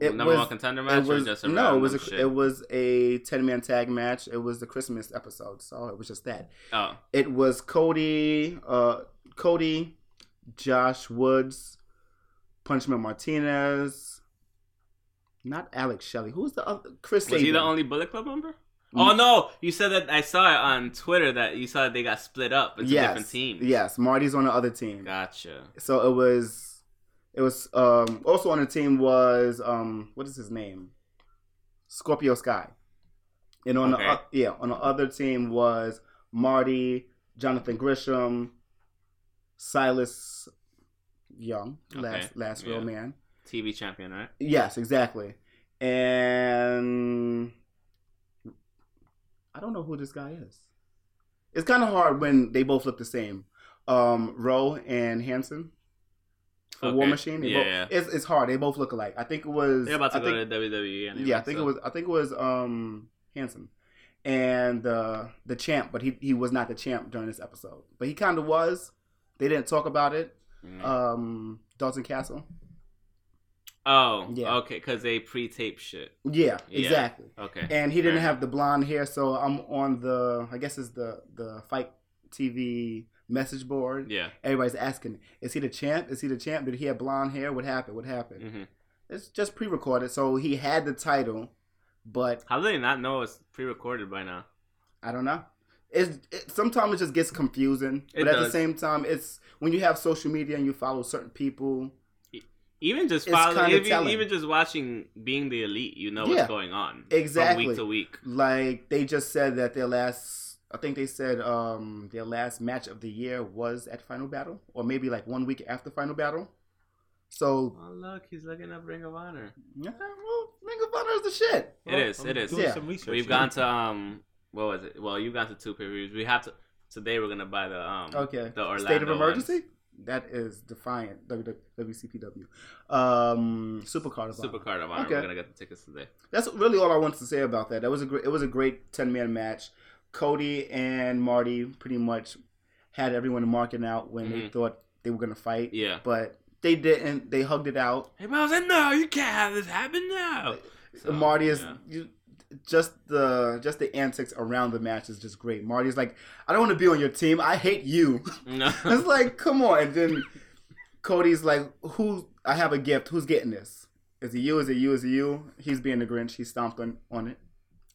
It Number was, one contender match was or just a no, it was a, shit? it was a ten man tag match. It was the Christmas episode, so it was just that. oh It was Cody, uh, Cody, Josh Woods, Punishment Martinez, not Alex Shelley. Who's the other? Chris was he the only Bullet Club member? Mm. Oh no! You said that I saw it on Twitter that you saw that they got split up into yes, different teams. Yes, Marty's on the other team. Gotcha. So it was, it was um also on the team was um what is his name? Scorpio Sky, and on Okay. the yeah on the other team was Marty, Jonathan Gresham, Silas Young, last Okay, last real yeah. man. TV champion, right? Yes, exactly. And I don't know who this guy is. It's kind of hard when they both look the same. Um, Rowe and Hanson for War Machine. Yeah, both, yeah. It's it's hard. They both look alike. I think it was. They're about to I go think, to WWE. Anyway, Yeah, I think so- it was. I think it was um Hanson and uh, the champ, but he he was not the champ during this episode. But he kind of was. They didn't talk about it. Mm. Um, Dalton Castle. Oh, yeah. okay, because they pre-tape shit. Yeah, Yeah. exactly. Okay. and he didn't have the blonde hair so i'm on the i guess it's the the fight tv message board Yeah. everybody's asking is he the champ is he the champ did he have blonde hair what happened what happened hmm it's just pre-recorded so he had the title but How do they not know it's pre-recorded by now? i don't know it's it, sometimes it just gets confusing It but at the same time it's when you have social media and you follow certain people Even just It's follow, even, even just watching being the elite, you know Yeah. what's going on Exactly. from week to week. like they just said that their last i think they said um their last match of the year was at final battle or maybe like one week after final battle so Oh look, he's looking up Ring of Honor. yeah well ring of honor is the shit It is, I'm it is. Yeah. some research. We've here. gone to um, what was it? Well, you've gone to two pay-per-views. We have to today. We're gonna buy the um, okay the Orlando state of emergency ones. That is defiant wcpw um supercard of Honor. Card of Honor. Okay. We're gonna get the tickets today. that's really all i wanted to say about that that was a great it was a great 10 man match cody and marty pretty much had everyone marking out when they Mhm. thought they were gonna fight Yeah. but they didn't they hugged it out Hey, I was like, no, you can't have this happen now. So, Marty is yeah. you, just the just the antics around the match is just great. Marty's like, I don't want to be on your team. I hate you. No. it's like, come on. And then Cody's like, who? I have a gift. Who's getting this? Is it you? Is it you? Is it you? He's being the Grinch. He stomped on on it.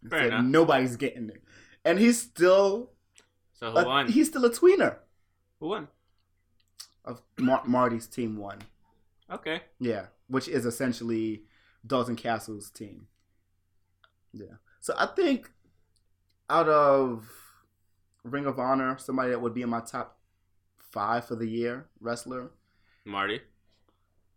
Fair said. Nobody's getting it. And he's still so who a, won? he's still a tweener Who won? of Mar- Marty's team won. Okay. Yeah, which is essentially Dalton Castle's team. Yeah. So I think out of Ring of Honor, somebody that would be in my top five for the year wrestler. Marty.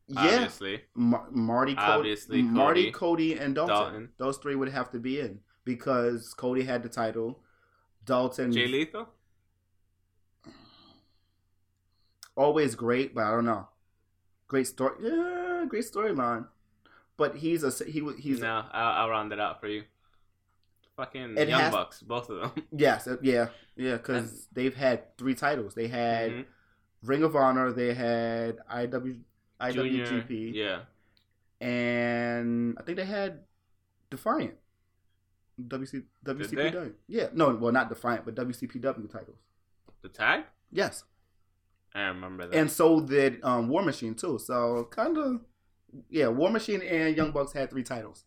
Yeah, Obviously. Mar- Marty, Cody, Obviously, Marty, Cody. Cody, and Dalton. Dalton. Those three would have to be in because Cody had the title. Dalton Jay Lethal. always great, but I don't know. Great story, yeah, great storyline. But he's a he he's no, I'll, I'll round it out for you. Fucking Young has- Bucks, both of them. yes, yeah, yeah, because they've had three titles. They had Mhm. Ring of Honor, they had IW Junior, IWGP, Yeah. and I think they had Defiant. WC? WCPW. Yeah, no, well, not Defiant, but WCPW titles. The tag? Yes, I remember that. and so did um, War Machine too. So kind of, yeah, War Machine and Young Bucks had three titles.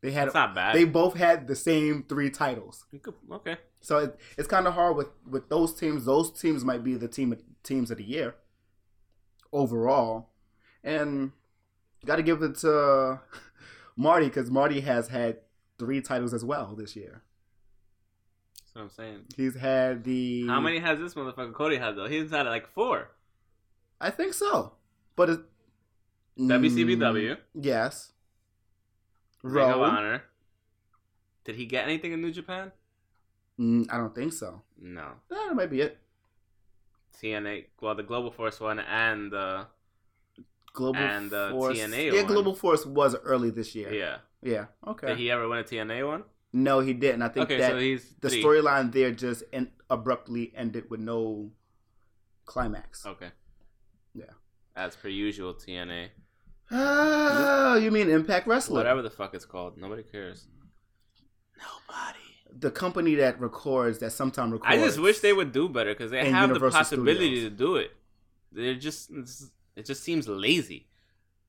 They had That's not bad. they both had the same three titles. Could- okay. So it, it's kind of hard with with those teams. Those teams might be the team teams of the year overall, and got to give it to Marty because Marty has had three titles as well this year. That's what I'm saying. He's had the How many has this motherfucker Cody had though? He's had like four. I think so, but it, WCPW. Mm, yes. Ring of Honor. Did he get anything in New Japan? Mm, I don't think so. No. That might be it. TNA. Well, the Global Force one and the Global And, uh, Force. TNA yeah, one. Global Force was early this year. yeah. Yeah. Okay. Did he ever win a TNA one? no, he didn't. I think Okay, that so he's the storyline there just en- abruptly ended with no climax. Okay. Yeah. As per usual, TNA. Ah, you mean Impact Wrestling? Whatever the fuck it's called. Nobody cares. Nobody. The company that records, that sometimes records. I just wish they would do better because they And have the possibility Studios. to do it. They're just, it just seems lazy.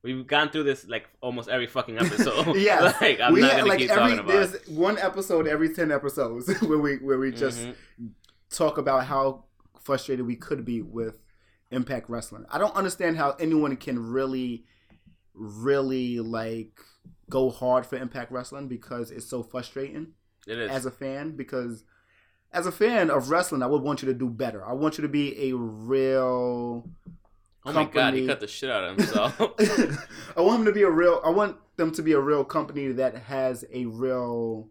We've gone through this like almost every fucking episode. Yeah, like I'm we not gonna like keep every talking about. it. there's one episode every ten episodes where we where we just Mhm. talk about how frustrated we could be with Impact Wrestling. I don't understand how anyone can really, really like go hard for Impact Wrestling because it's so frustrating it is. as a fan. Because as a fan of wrestling, I would want you to do better. I want you to be a real. oh my god, he cut the shit out of himself. I want him to be a real. I want them to be a real company that has a real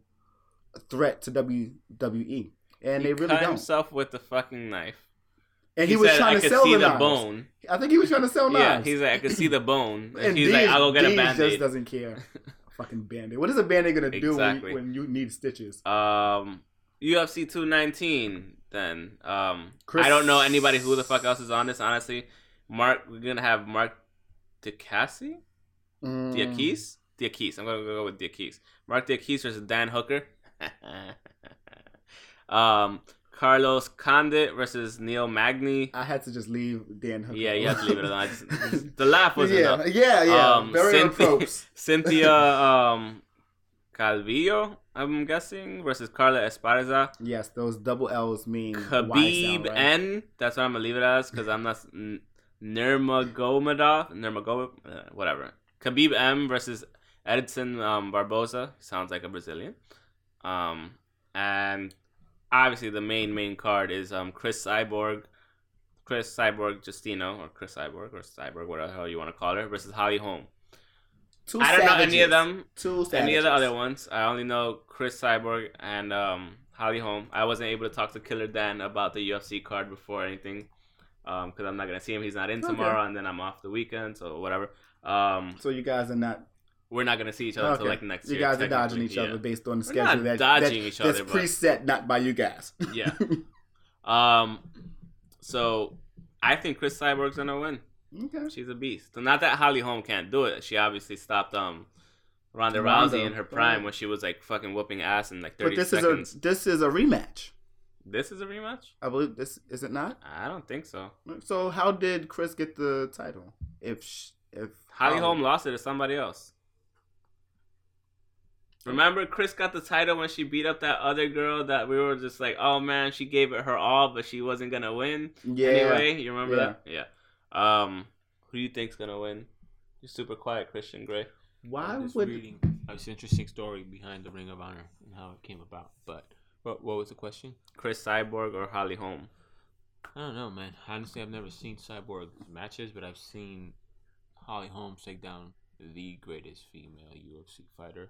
threat to WWE, and he they really cut don't. himself with the fucking knife. And he, was said, trying I to sell see the, the bone. I think he was trying to sell knives. Yeah, he's like, I could see the bone. And, and he's like, I'll go get a Deej band just doesn't care. Fucking band aid. What is a band aid gonna do when you, when you need stitches? Um, UFC 219. Then, um, Chris- I don't know anybody who the fuck else is on this. Honestly, Mark, we're gonna have Mark Diakasi, Mm, Diakis, Diakis. I'm gonna go with Diakis. Mark Diakis versus Dan Hooker. um, Carlos Condit versus Neil Magny. I had to just leave Dan. Hooker. Yeah, you have to leave it alone. I just- the laugh was yeah, enough. yeah, yeah. Um, Very Cynthia. Cynthia um, Calvillo, I'm guessing, versus Carla Esparza. Yes, those double L's mean Khabib right? N. That's what I'm gonna leave it as because I'm not N- Nurmagomedov, Nurmagomedov, uh, whatever. Khabib M versus Edson um, Barboza. Sounds like a Brazilian. Um, and obviously the main main card is um Cris Cyborg, Cris Cyborg Justino or Cris Cyborg or Cyborg, whatever the hell you want to call her, versus Holly Holm. Two I don't know any of them. Two Any of the other ones. I only know Cris Cyborg and um, Holly Holm. I wasn't able to talk to Killer Dan about the UFC card before anything because I'm not gonna see him. He's not in Okay. tomorrow, and then I'm off the weekend, so whatever. Um, So you guys are not we're not gonna see each other until like next you year. You guys are dodging each yeah. other based on the We're schedule that, dodging that- each other, that's but- preset not by you guys. Yeah. Um, so I think Cris Cyborg's gonna win. okay. She's a beast. So not that Holly Holm can't do it. She obviously stopped um Ronda, Ronda, Rousey in her prime when she was like fucking whooping ass in like 30 But this seconds. is a this is a rematch. This is a rematch? I believe this is it not. I don't think so. So how did Cris get the title? If sh- if Holly um, Holm lost it to somebody else. Remember, Cris got the title when she beat up that other girl that we were just like, oh man, she gave it her all, but she wasn't gonna win yeah, anyway. You remember Yeah. that? Yeah. Um, who do you think's gonna win? You're super quiet, Christian Gray. why I'm just would reading it's an interesting story behind the Ring of Honor and how it came about. But what what was the question? Cris Cyborg or Holly Holm? I don't know, man. Honestly, I've never seen Cyborg matches, but I've seen Holly Holmes take down the greatest female UFC fighter.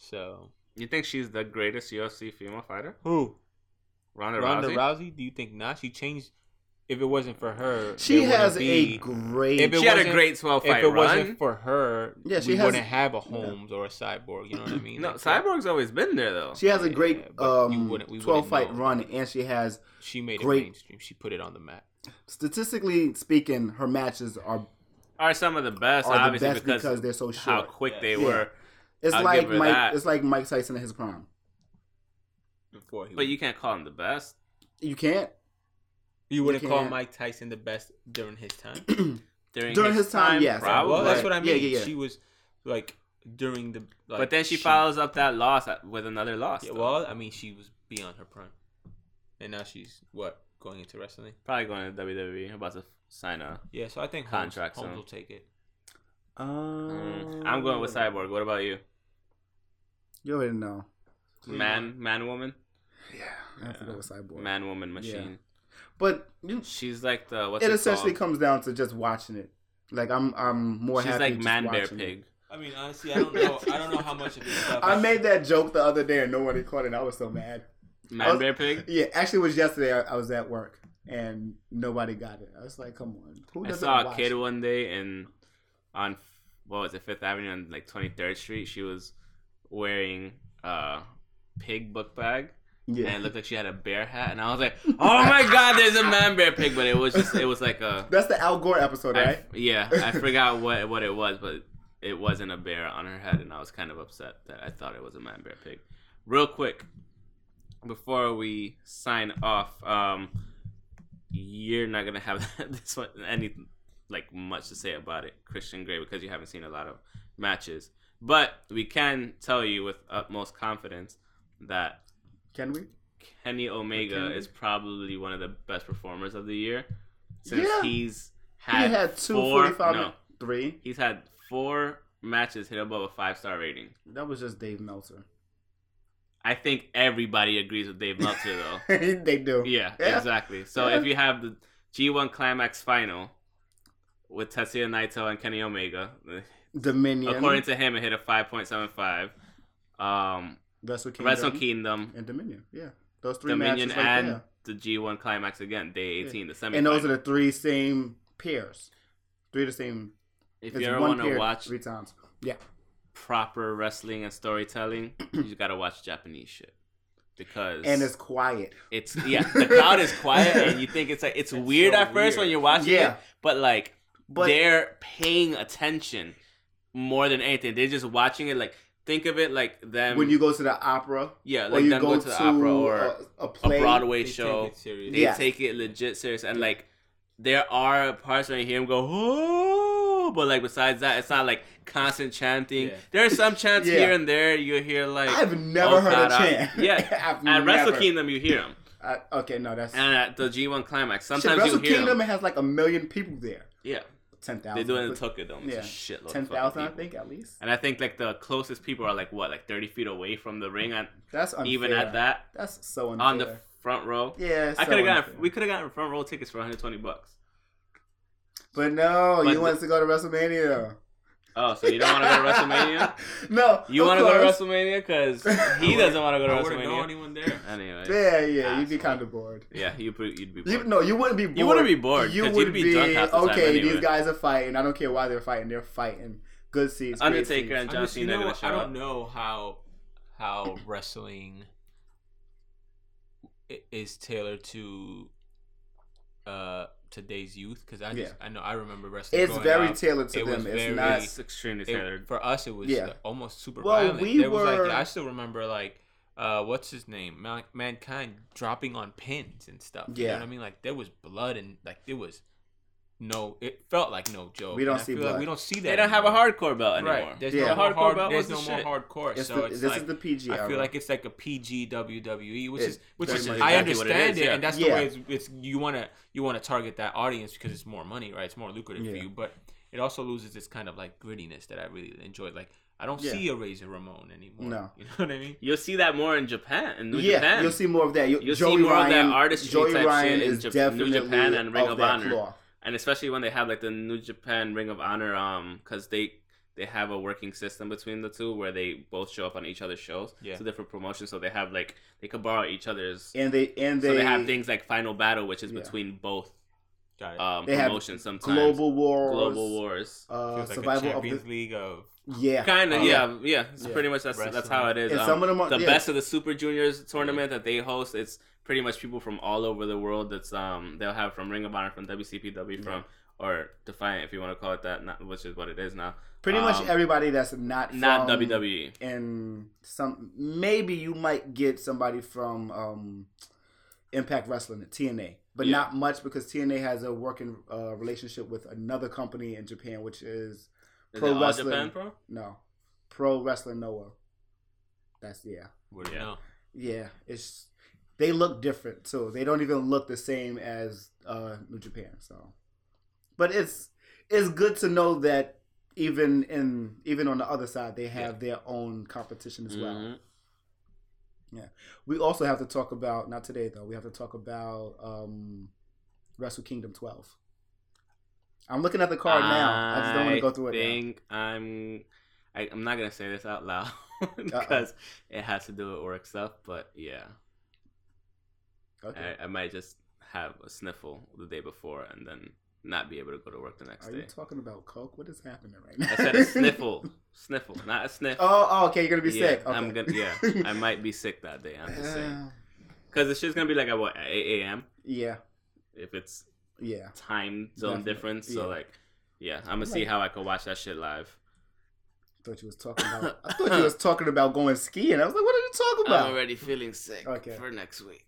So You think she's the greatest UFC female fighter? who? Ronda, Ronda Rousey. Rousey? Do you think not? She changed. If it wasn't for her, She has wouldn't a great. If it She had a wasn't- great 12 If fight it run. wasn't for her, Yeah, she we has- wouldn't have a Holmes or a Cyborg. You know what I mean? no, Like, Cyborg's always been there though. she has a great Yeah, um, 12 fight know. run, and she has, She made Great. it mainstream. She put it on the map. statistically speaking, her matches are Are some of the best, are the obviously, best because, because, they're so short. how short. quick they Yeah. were. It's I'll like Mike. that. It's like Mike Tyson in his prime. Before he But you can't call him the best. You can't you wouldn't call can't- Mike Tyson the best during his time. During, During his time, yes. probably. well, that's what I mean. yeah, yeah. yeah. She was like during the. Like, but then she, follows up that loss with another loss. Yeah, well, I mean, she was beyond her prime, and now she's what going into wrestling. probably going to WWE. About to sign a. Yeah, so I think Holmes, Contract Holmes soon. will take it. Mm, I'm going with Cyborg. What about you? You already know. Man, man, woman, Yeah, I have to go with Cyborg. man, woman, machine. But you, She's like the what's it it, essentially called? comes down to just watching it. Like I'm, I'm more She's happy. She's like just man, bear, watching it. pig. I mean, honestly, I don't know. I don't know how much of this stuff. I made that joke the other day and nobody caught it. I was so mad. Man, was- bear, pig. Yeah, actually, it was yesterday. I, I was at work and nobody got it. I was like, "Come on, who I doesn't saw a watch kid it? one day in on what was it Fifth Avenue on like Twenty Third Street. She was wearing a pig book bag. Yeah, and it looked like she had a bear hat, and I was like, "Oh my god, there's a man bear pig!" But it was just, it was like a, that's the Al Gore episode, I- right? yeah, I forgot what what it was, but it wasn't a bear on her head, and I was kind of upset that I thought it was a man bear pig. Real quick, before we sign off, um, you're not gonna have this one any like much to say about it, Christian Grey, because you haven't seen a lot of matches. But we can tell you with utmost confidence that Can we? Kenny Omega Kenny? is probably one of the best performers of the year since Yeah. he's He had, had two four, 45 no, three. he's had four matches hit above a five star rating. That was just Dave Meltzer. I think everybody agrees with Dave Meltzer though. they do. yeah, Yeah. exactly. So Yeah. if you have the G1 Climax final with Tetsuya Naito and Kenny Omega, Dominion. according to him, it hit a five point seven five. Um, Wrestle Kingdom. Wrestle Kingdom, and Dominion. Yeah, those three Dominion, matches right and there. the G1 Climax again, day eighteen, the semi. And those are the three same pairs. Three of the same. If you ever want to watch three times. Yeah. proper wrestling and storytelling, you gotta watch Japanese shit because And it's quiet. it's yeah the crowd is quiet and you think it's like it's, It's weird so at first when you're watching Yeah. it, but like But they're paying attention more than anything. They're just watching it like think of it like them when you go to the opera, yeah or like you them go going to the opera or a, a a Broadway They take show. it. They Yeah. take it legit serious and like there are parts where you hear them go oh, but like besides that, it's not like constant chanting. Yeah. There are some chants Yeah. here and there. You hear like I've never Oh, heard God, a I- chant. yeah. I've at Wrestle Kingdom you hear them, I- okay, no, that's and at the G1 Climax Shit, sometimes Wrestle you hear Kingdom them. has like a million people there. Yeah, Ten thousand. they do it in Tokyo Dome. It's Yeah. shitload. Ten thousand, I think, at least. And I think like the closest people are like what, like thirty feet away from the ring, and That's unfair. even at that, that's so unfair. on the front row. yeah, I so could have gotten. We could have gotten front row tickets for 120 bucks. But no, But you the- want us to go to WrestleMania. Oh, so you don't want to go to WrestleMania? no, You want to go to. WrestleMania because he doesn't want to go to I wouldn't know WrestleMania. anyone there. Anyway, Yeah, yeah, you'd be kind of bored. yeah, you'd you'd be You, bored. no, you wouldn't be bored. You wouldn't be bored, You 'cause would you'd be drunk half the time okay. anyway. These guys are fighting. I don't care why they're fighting. They're fighting. Good seats. Undertaker seats. and I John just, you Cena know, gonna what? show I don't know how how wrestling is tailored to uh today's youth because I just Yeah. I know I remember wrestling. It's growing very up, tailored to it was them. It's very- not. It's extremely it- tailored. for us it was Yeah. almost super Well, violent. we there was were- like I still remember like uh what's his name Man- mankind dropping on pins and stuff. you know Yeah. what I mean like there was blood and like there was no it felt like no joke. We don't see feel like we don't see that. they don't have a hardcore belt anymore. Right. There's Yeah. no hardcore hard, belt There's no the more shit. hardcore. It's so the, it's this like is the PG. I feel era. like it's like a PG WWE, which It is which is much I is. Exactly what it understand is, it, yeah. and that's the way it's, it's you want to you want to target that audience because it's more money, right? It's more lucrative for you, but it also loses this kind of like grittiness that I really enjoyed. Like I don't Yeah. see a Razor Ramon anymore. No. you know what I mean? You'll see that more in Japan. In New yeah, Japan. you'll see more of that. You, You'll see Joey more of that Ryan, artistry Joey type Ryan shit in is Jap- New Japan and Ring of that Honor. cloth. And especially when they have like the New Japan Ring of Honor, um, because they they have a working system between the two where they both show up on each other's shows. Yeah. It's a different promotion, so they have like they could borrow each other's. and they and they, so they have things like Final Battle, which is Yeah. between both Got it. Um They have promotions. Sometimes global wars, Global Wars. uh, Feels like a survival of Champions the League of yeah, Kind of, uh, yeah, yeah. It's Yeah. pretty much that's that's how it is. Um, some of them are the yeah. best of the Super Juniors tournament that they host. It's pretty much people from all over the world. That's um they'll have from Ring of Honor, from WCPW, from or Defiant, if you want to call it that, not, which is what it is now. Pretty much um, everybody that's not Not WWE. and some maybe you might get somebody from um, Impact Wrestling at TNA, but Yeah. not much because TNA has a working uh, relationship with another company in Japan, which is Is Pro Wrestling. Japan Pro? no Pro Wrestling Noah. That's yeah, what do you Yeah. know? yeah. It's they look different too. They don't even look the same as uh, New Japan. So, but it's it's good to know that even in even on the other side, they have their own competition as well. Mhm. We also have to talk about not today though. We have to talk about um, Wrestle Kingdom 12. I'm looking at the card now. I just don't want to go through it. think I'm. I, I'm not gonna say this out loud because it has to do with work stuff. But yeah, Okay. I, I might just have a sniffle the day before and then not be able to go to work the next Are day. Are you talking about coke? What is happening right now? I said a sniffle, sniffle, not a sniff. Oh, oh, okay. You're gonna be yeah, sick. Okay. I'm gonna. Yeah, I might be sick that day. I'm just saying um, because the shit's gonna be like at what 8 a.m. yeah, if it's yeah. time zone Definitely, difference. So yeah. like, yeah, I'm gonna see how I can watch that shit live. I thought you was talking about. I thought you was talking about going skiing. I was like, what are you talking about? I'm already feeling sick Okay. for next week.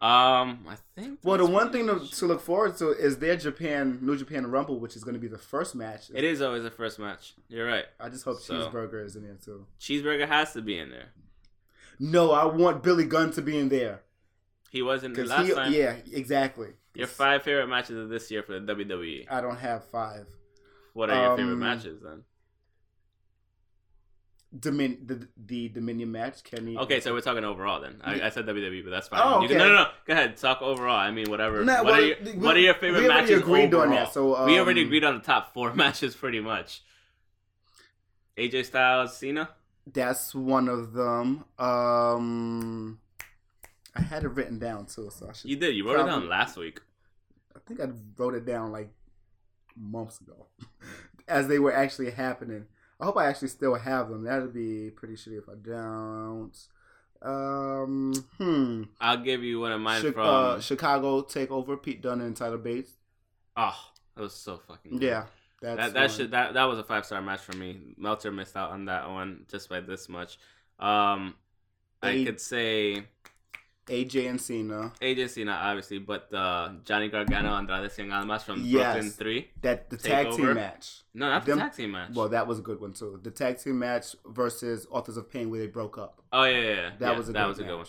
Um, I think. well, the one thing to, to look forward to is their Japan New Japan Rumble, which is going to be the first match. It is always the first match. You're right. I just hope So- Cheeseburger is in there too. Cheeseburger has to be in there. No, I want Billy Gunn to be in there He wasn't the last he, time. yeah, exactly. Your five favorite matches of this year for the WWE. I don't have five. What are your favorite Um, matches then? Domin- the the Dominion match, Kenny. Okay, so we're talking overall then. I, I said WWE, but that's fine. Oh, You can- no, no, no. Go ahead. Talk overall. I mean, whatever. Nah, what, well, are your, we- what are your favorite we already matches agreed on overall? that, so, we already um, agreed on the top four matches pretty much. AJ Styles, Cena. That's one of them. Um, I had it written down too, so I should. You did. You wrote it down last week. I think I wrote it down like months ago, as they were actually happening. I hope I actually still have them. That'd be pretty shitty if I don't. Um, hmm. I'll give you one of mine from. uh, Chicago Takeover, Pete Dunne and Tyler Bates. oh, that was so fucking. Good. Yeah, that's that that should that that was a five star match for me. Meltzer missed out on that one just by this much. Um, I could say AJ and Cena. AJ and Cena obviously, but uh, Johnny Gargano and Andrade Cien Almas from Yes. Brooklyn Three. That the tag team match. No, not the tag team match. Well, that was a good one too. The tag team match versus Authors of Pain, where they broke up. oh yeah, yeah, yeah. That Yeah, was a that good was a good one.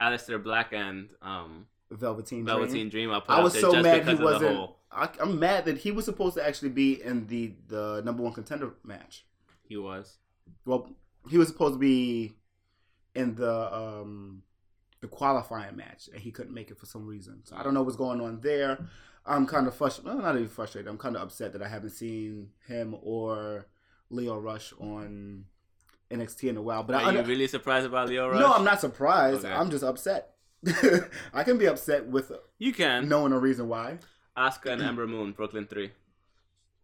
Aleister Black and um, Velveteen Dream. Velveteen Dream. I'll put I was so mad he because of the wasn't. whole. I, I'm mad that he was supposed to actually be in the the number one contender match. He was. Well, he was supposed to be in the um the qualifying match, and he couldn't make it for some reason. So I don't know what's going on there. I'm kind of frustrated. Well, not even frustrated. I'm kind of upset that I haven't seen him or Lio Rush on NXT in a while. But Are I, you really surprised about Lio Rush? no, I'm not surprised. Okay. I'm just upset. I can be upset with You can. knowing a reason why. Asuka and Ember Moon, Brooklyn Three.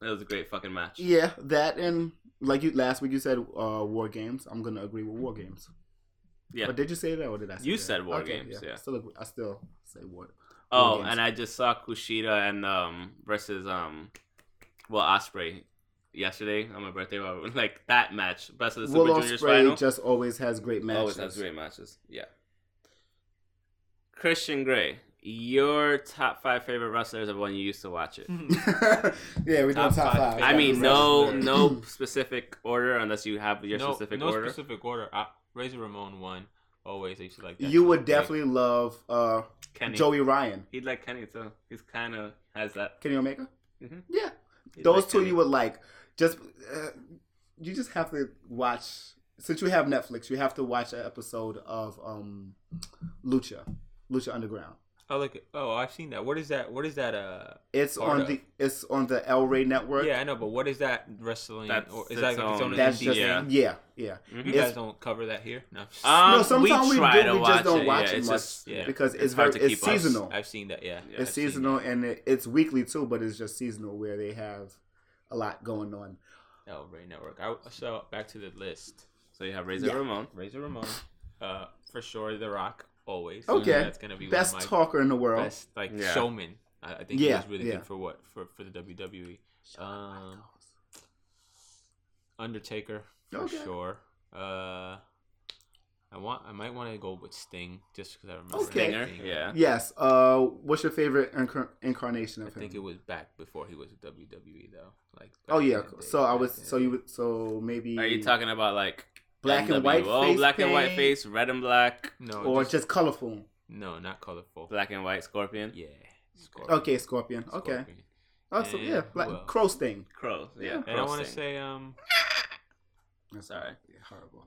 That was a great fucking match. Yeah, that and like you last week you said uh, War Games. I'm gonna agree with War Games. Yeah. But did you say that or did I? Say You that? said War Games, yeah. I still agree. I still say War. Oh, Games. and I just saw Kushida and um versus um well Ospreay yesterday on my birthday. Like that match, best of the Super Will Juniors Ospreay final. just always has great matches. Always has great matches. Yeah. Christian Gray, your top five favorite wrestlers of when you used to watch it. yeah, we're doing Top top five five. I mean, no, no specific order unless you have your no, specific no order. specific order. I, Razor Ramon won. Always, I used to like that. You would Like, definitely love uh, Kenny, Joey Ryan, he'd like Kenny too. He's kind of has that. Kenny Omega. Mhm. Yeah, He'd those like two Kenny. you would like. Just uh, you just have to watch. Since you have Netflix, you have to watch an episode of um, Lucha, Lucha Underground. Oh, like oh, I've seen that. What is that? What is that? Uh, It's on of. the it's on the El Rey network. yeah, I know, but what is that wrestling? That's or is its that like its own- own That's just Yeah. yeah, yeah. You Mhm. It's- guys don't cover that here. No, Um, no, sometimes we, try do. to We just don't it, watch yeah, it much just- yeah. because It's it's, hard very to it's keep up. seasonal. I've seen that. Yeah, Yeah, it's I've seasonal and it, it's weekly too, but it's just seasonal where they have a lot going on. that. El Rey Network. I, so back to the list. So you have Razor Yeah. Ramon. Razor Ramon, uh, for sure. The Rock, always. Okay. that's gonna be Best one of my talker in the world. best like Yeah. showman. I, I think Yeah, he was really yeah. good for what for for the WWE. Um, Undertaker for Okay. sure. Uh, I want I might want to go with Sting just because I remember Okay. Stinger. Sting. Yeah. Yes. Uh, what's your favorite incar- incarnation I of him? I think it was back before he was with WWE though. Like oh yeah. in the day, So I was. then. So you. would So maybe. Are you talking about like black and white NWO, face black and white face, red and black, no or just, just colorful? no not colorful. black and white scorpion? Yeah. Scorpion. Okay, Scorpion. Okay. Scorpion. Oh, so And yeah, who black else? crow sting. Crow. Yeah. Yeah. And I want to say um That's Sorry. yeah, horrible.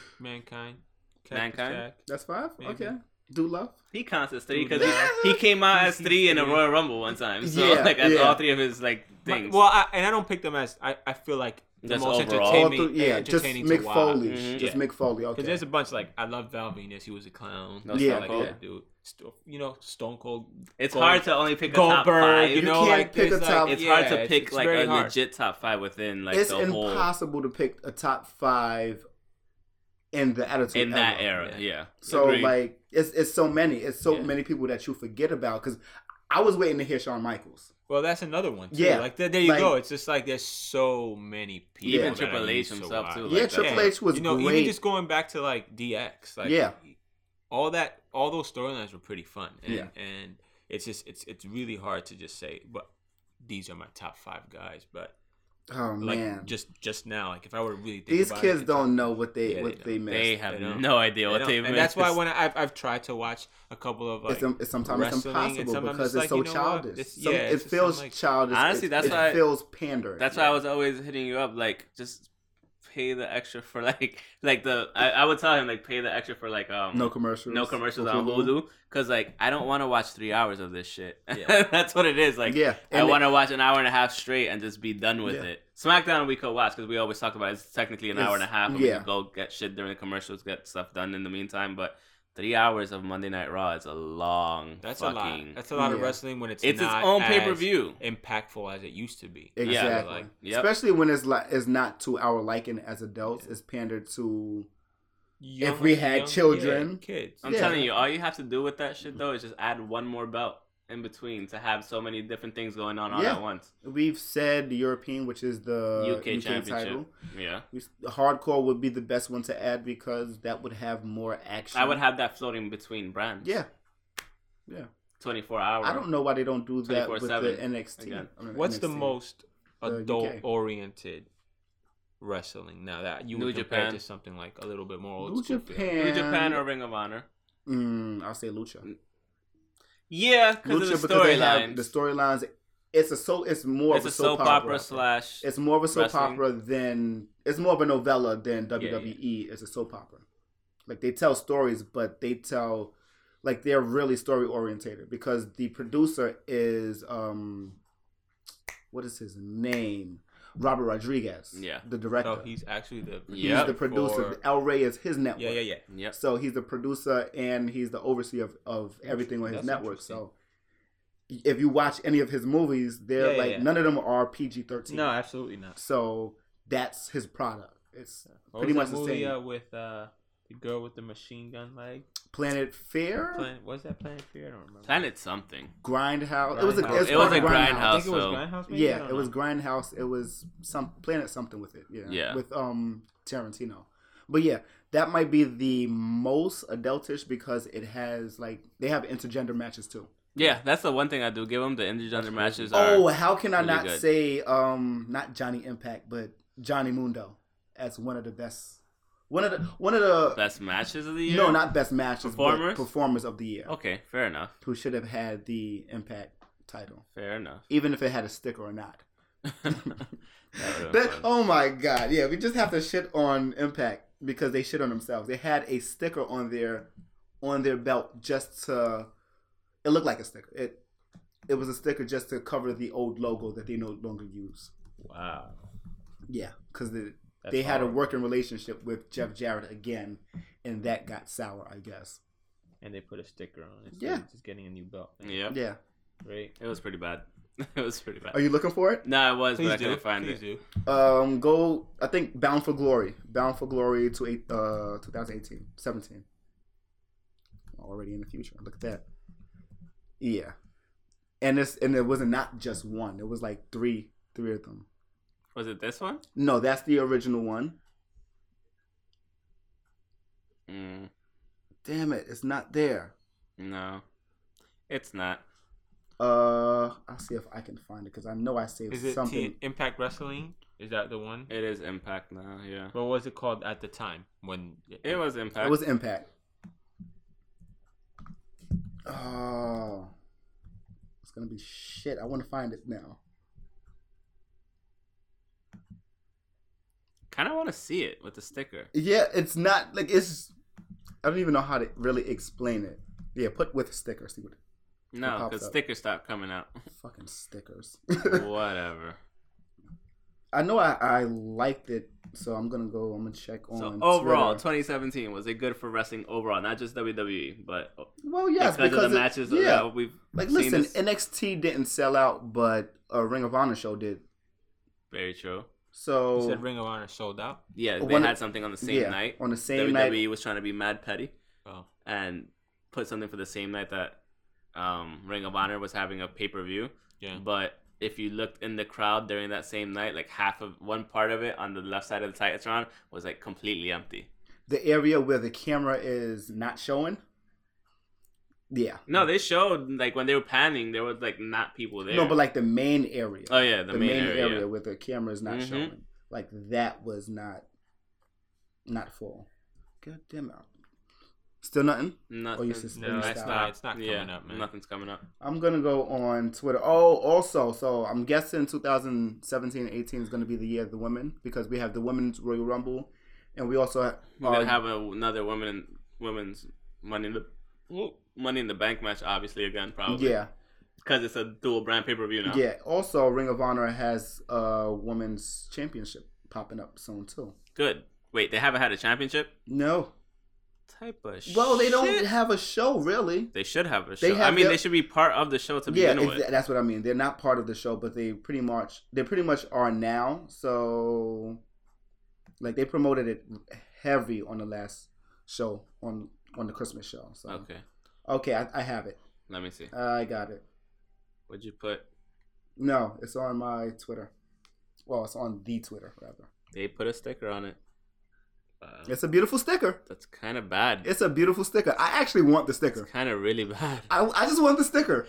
mankind. Cactus Mankind? Jack. That's five. Maybe. Okay. Do love. he counts as three because yeah. he, he came out as three in a. Royal Rumble one time. So Yeah, like as yeah. all three of his like My- things. well, I, and I don't pick them as I, I feel like the Just most overall. Entertaining. through, yeah, just entertaining Mick to watch. Foley. Mhm. Just Yeah. Mick Foley. Okay. Because Okay. there's a bunch like I love Val Venis. He was a clown. No Yeah. Stone like Cold. that dude. Sto- you know, Stone Cold. It's Gold- hard to only pick a top Goldberg. five. You You know, can't like pick a top- Like, it's hard to pick it's like very a hard. legit top five within like it's the whole impossible to pick a top five in the attitude in that era. era. Yeah. Yeah. So Agreed. like it's it's so many. It's so Yeah. many people that you forget about because I was waiting to hear Shawn Michaels. Well, that's another one. Too. Yeah. Like there, there you Like- go. It's just like there's so many people. Even that Triple H himself, watch. too, Yeah, like Triple. H was you know, great. even just going back to like DX, like Yeah. all that, all those storylines were pretty fun, and Yeah. and it's just it's it's really hard to just say, but these are my top five guys. But oh like man, just just now, like if I were really think these about kids it, don't know what they Yeah, what they they, missed. they have They no idea They what don't- they and that's why when I've I've tried to watch a couple of like it's, it's sometimes it's impossible sometimes because it's it's, like, so you know childish. It's- Some- yeah, it feels like- childish. Honestly, it, that's it why- feels pandering. That's why I was always hitting you up, like just pay the extra for like like the I, I would tell him like pay the extra for like um no commercials. no commercials on Hulu because like I don't want to watch three hours of this shit. Yeah. That's what it is. Like yeah, I want to watch an hour and a half straight and just be done with Yeah. it. SmackDown we could watch because we always talk about it's technically an hour and a half. And we yeah. could go get shit during the commercials, get stuff done in the meantime. But three hours of Monday Night Raw is a long. that's a lot. That's a lot of wrestling when it's It's its own pay per view. impactful as it used to be. Exactly. like, yep. Especially when it's like it's not to our liking as adults. It's pandered to Young- we had young- children- yeah, kids. I'm Yeah. telling you, all you have to do with that shit though is just add one more belt in between to have so many different things going on all Yeah. at once. we've said the European, which is the UK championship. title. Yeah, We- the hardcore would be the best one to add because that would have more action. I would have that floating between brands. Yeah, yeah. 24 hours. I don't know why they don't do that with the 24/7 NXT. again. What's the NXT. most The UK. adult oriented wrestling now that you New would compare Japan. to something like a little bit more old New school? Japan. New Japan or Ring of Honor. Mm, I'll say Lucha. Yeah, because of the because they have storylines. the storylines. It's a so. It's more It's of a soap opera slash. It's more of a soap wrestling. opera than it's more of a novella than WWE is a soap opera. Like they tell stories, but they tell like they're really story orientated because the producer is um what is his name? Robert Rodriguez. Yeah. The director. So he's actually the he's Yep. the producer. for- El Rey is his network. yeah, yeah, yeah. Yep. So he's the producer and he's the overseer of, of everything on his That's network. So if you watch any of his movies, they're Yeah, yeah, like yeah. none of them are PG thirteen. No, absolutely not. So that's his product. It's What Pretty much the movie same. uh, with uh, the girl with the machine gun leg? Planet Fear, Planet, was that Planet Fear? I don't remember. Planet something. Grindhouse. It was a, Grindhouse. it's It was called a I Grindhouse. think it was so- Grindhouse. Maybe? Yeah, don't it was know. Grindhouse. It was some Planet something with it. Yeah, Yeah. with um Tarantino. But yeah, that might be the most adultish because it has like they have intergender matches too. Yeah, that's the one thing I do give them. The intergender That's matches are. Oh, how can I really not good. say um not Johnny Impact, but Johnny Mundo as one of the best one of the one of the best matches of the year. no not best matches Performers? but performers of the year Okay, fair enough. who should have had the Impact title, Fair enough. even if it had a sticker or not. That would've been That- fun. oh my god, yeah, we just have to shit on Impact because they shit on themselves. They had a sticker on their on their belt just to It looked like a sticker. It it was a sticker just to cover the old logo that they no longer use. Wow. Yeah, because the, That's they had a working relationship with Jeff Jarrett again, and that got sour, I guess. And they put a sticker on it. Yeah. just getting a new belt. Yep. Yeah. Right. It was pretty bad. it was pretty bad. Are you looking for it? No, I was, Please but I do. couldn't find Please it. do. Um, go. I think Bound for Glory. Bound for Glory to eight, uh 2018, 17. Already in the future. Look at that. Yeah, and this and it wasn't not just one. It was like three, three of them. Was it this one? No, that's the original one. Mm, Damn it, it's not there. no, it's not. Uh, I'll see if I can find it because I know I saved Is it something. T- Impact Wrestling? Is that the one? It is Impact now. Yeah, What was it called at the time when it was Impact. It was Impact. Oh, it's gonna be shit. I want to find it now. Kind of want to see it with the sticker. Yeah, it's not like it's. I don't even know how to really explain it. Yeah, put with sticker. See what No, because stickers stopped coming out. fucking stickers. Whatever. I know I, I liked it, so I'm gonna go. I'm gonna check on. So overall, Twitter. 2017 was it good for wrestling overall? Not just WWE, but well, yes, because, because of the it- matches Yeah, we've like listen, this- NXT didn't sell out, but a Ring of Honor show did. Very true. So You said Ring of Honor sold out. Yeah, they One- had something on the same yeah, night. on the same WWE night. was trying to be mad petty Oh, and put something for the same night that um, Ring of Honor was having a pay per view. yeah. But if you looked in the crowd during that same night, like half of one part of it on the left side of the Titantron was like completely empty. The area where the camera is not showing. Yeah. No, they showed like when they were panning, there was like not people there. No, but like the main area. oh yeah, the, the, main, main, area. area, where the camera is not Mhm. showing. Like that was not not full. God damn it. Still nothing? Nothing. Oh, you No, Stop. it's not. It's not coming yeah, up, man. Nothing's coming up. I'm gonna go on Twitter. Oh, also, so I'm guessing 2017 18 is gonna be the year of the women because we have the women's Royal Rumble, and we also have, We're gonna have another women women's money in the Ooh, money in the bank match, obviously again probably. yeah, because it's a dual brand pay per view now. yeah. Also, Ring of Honor has a women's championship popping up soon too. Good. Wait, they haven't had a championship. No, Type of well, they don't have a show really. They should have a show. They I mean, their- they should be part of the show to yeah, begin ex- with. that's what I mean. They're not part of the show, but they pretty much they pretty much are now. So, like they promoted it heavy on the last show on on the Christmas show. So Okay, okay, I, I have it. let me see. I got it. What'd you put? No, it's on my Twitter. Well, it's on the Twitter rather. They put a sticker on it. Uh, It's a beautiful sticker. that's kind of bad. It's a beautiful sticker. I actually want the It's sticker. kind of really bad. I, I just want the sticker.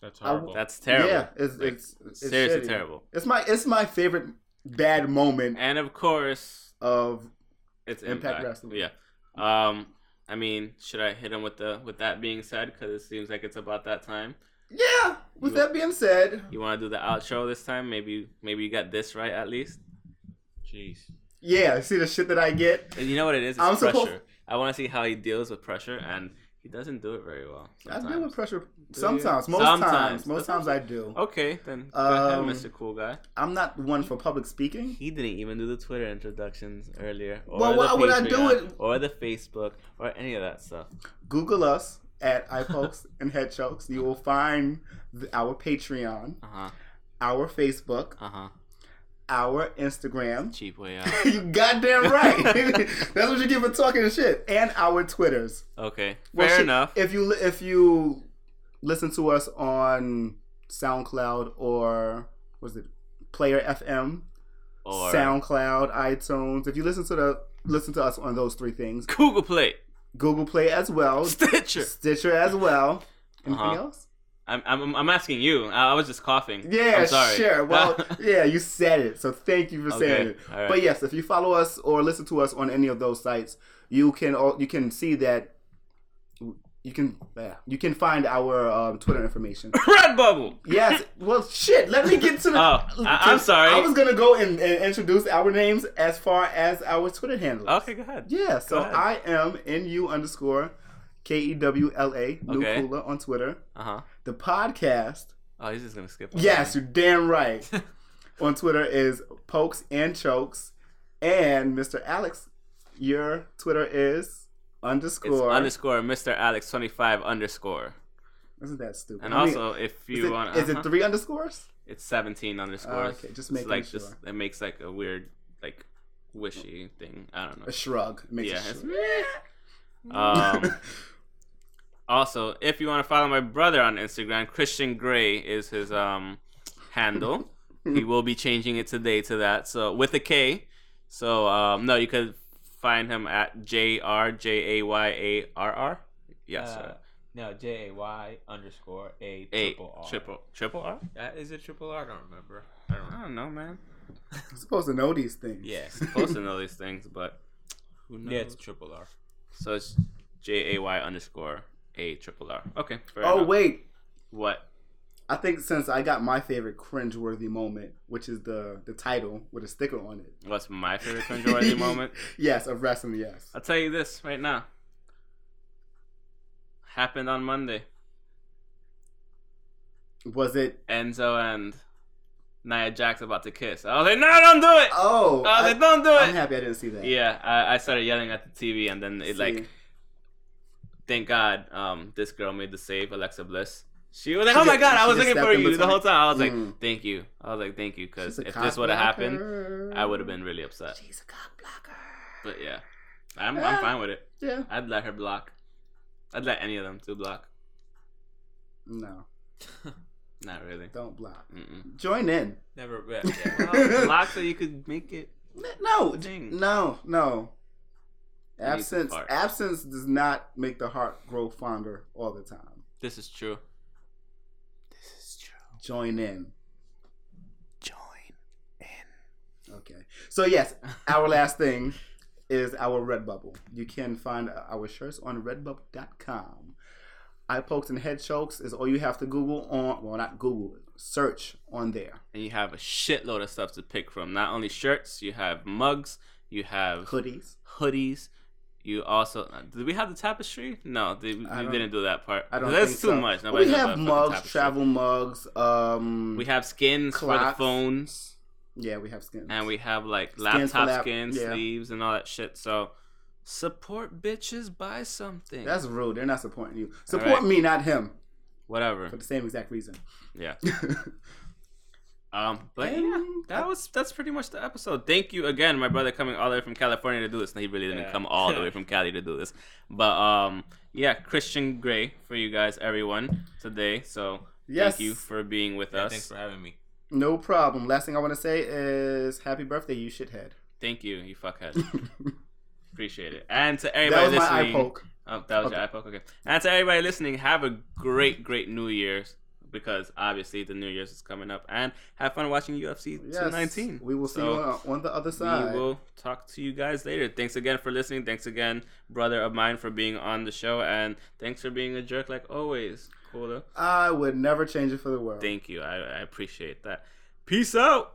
That's I- horrible. That's terrible. Yeah, it's Like, it's, it's seriously shitty. terrible. It's my it's my favorite bad moment And of course, of it's Impact Impact. Wrestling. Yeah. Um. I mean, should I hit him with the with that being said? Because it seems like it's about that time. yeah. With You- that being said, You want to do the outro this time? Maybe maybe you got this right at least. Jeez. yeah. See the shit that I get. And you know what it is? It's I'm pressure. supposed- I want to see how he deals with pressure, and he doesn't do it very well. I deal with sometimes. pressure sometimes. Most Sometimes. times. Most times I do. Okay, then go ahead, Um, Mr. Cool Guy. I'm not one for public speaking. He didn't even do the Twitter introductions earlier. Or Well, why would I do it? Or the Facebook, or any of that stuff. Google us at Eye Pokes and Head Chokes. You will find the, our Patreon, Uh huh. our Facebook, Uh huh. Our Instagram. Cheap way out. you goddamn right. That's what you get for talking shit. And our Twitters. Okay, Well, fair shit, enough. If you if you listen to us on SoundCloud or was it Player FM, Or SoundCloud, iTunes. If you listen to the listen to us on those three things, Google Play, Google Play as well, Stitcher. Stitcher as well. Anything Uh-huh. else? I'm, I'm I'm asking you. I was just coughing. Yeah, I'm sorry. sure. Well, yeah, you said it, so thank you for saying it. right. But yes, if you follow us or listen to us on any of those sites, you can all, you can see that you can yeah, you can find our um, Twitter information. Redbubble. Yes. Well, shit. Let me get to the. Oh, I- I'm sorry. I was gonna go and, and introduce our names as far as our Twitter handles. Okay, go ahead. Yeah. So ahead. I am nu underscore K E W L A, New Okay. Cooler on Twitter. Uh huh. The podcast, Oh, he's just gonna skip. yes, you're damn right. on Twitter is Pokes and Chokes. And Mr. Alex, your Twitter is It's underscore. underscore Mr. Alex twenty five underscore. Isn't that stupid? And I mean, also, if you want, is it uh-huh, three underscores? it's seventeen underscores. okay, just It's making like sure. this. It makes like a weird, like, wishy thing. I don't know. A shrug. It makes Yeah, shrug. Um, also, if you want to follow my brother on Instagram, Christian Gray is his um handle. he will be changing it today to that. So with a K. So um, no, you could find him at J R J A Y A R R. Yes, Uh, sir. no, J A Y underscore A A triple R. triple triple R. Uh, is it triple R? I don't remember. I don't I know. don't know, man. I'm supposed to know these things. Yeah. Supposed to know these things, but who knows? Yeah, it's triple R. so it's J A Y underscore A triple R. Okay. Oh enough. wait, What? I think since I got my favorite cringeworthy moment, which is the the title with a sticker on it. What's my favorite cringeworthy moment? Yes, of wrestling. Yes. I'll tell you this right now. Happened on Monday. Was it? Enzo and Nia Jax about to kiss. I was like, no, don't do it. Oh, I was I, like, don't do it. I'm happy I didn't see that. Yeah, I, I started yelling at the TV, and then it See, like, thank God, um, this girl made the save, Alexa Bliss. She was like, She oh my God, I was looking for you the whole time. I was like, Mm. thank you. I was like, thank you, because if this would have happened. I would have been really upset. She's a cock blocker. But yeah, I'm, Ah. I'm fine with it. Yeah. I'd let her block. I'd let any of them to block. No, Not really. don't block. Mm-mm. Join in. Never. Yeah. yeah. Well, block so you could make it. No, Thing. no, no. Need Absence absence does not make the heart grow fonder all the time. This is true. This is true. Join in. Join in. Okay. So yes, our last thing is our Redbubble. You can find our shirts on redbubble.com. Eye pokes and head chokes is all you have to Google on. Well, not Google, search on there. And you have a shitload of stuff to pick from. Not only shirts, you have mugs, you have Hoodies. hoodies. You also uh, did we have the tapestry? No, they, we didn't do that part. I don't That's too so. much. Nobody we have mugs, travel mugs. Um, We have skins for the phones, yeah, we have skins. and we have like Skins laptop lap- skins, yeah. sleeves, and all that shit. So support bitches, buy something. That's rude. They're not supporting you. Support right. me, not him, Whatever. for the same exact reason. Yeah. Um, but yeah, that was that's pretty much the episode. Thank you again, my brother coming all the way from California to do this. No, he really didn't Yeah. come all the way from Cali to do this. But um, yeah, Christian Gray for you guys, everyone today. So Yes. thank you for being with Yeah, us. thanks for having me. No problem. Last thing I want to say is happy birthday, you shithead. Thank you, you fuckhead. Appreciate it. And to that everybody was my eye listening, poke. Oh, that was your Okay. eye poke. Okay. And to everybody listening, have a great, great New Year's because obviously the New Year's is coming up, and have fun watching UFC Yes. 219. We will see So- you on, on the other side. We will talk to you guys later. Thanks again for listening. Thanks again, brother of mine, for being on the show. And thanks for being a jerk like always. Cool. I would never change it for the world. Thank you. I, I appreciate that. Peace out.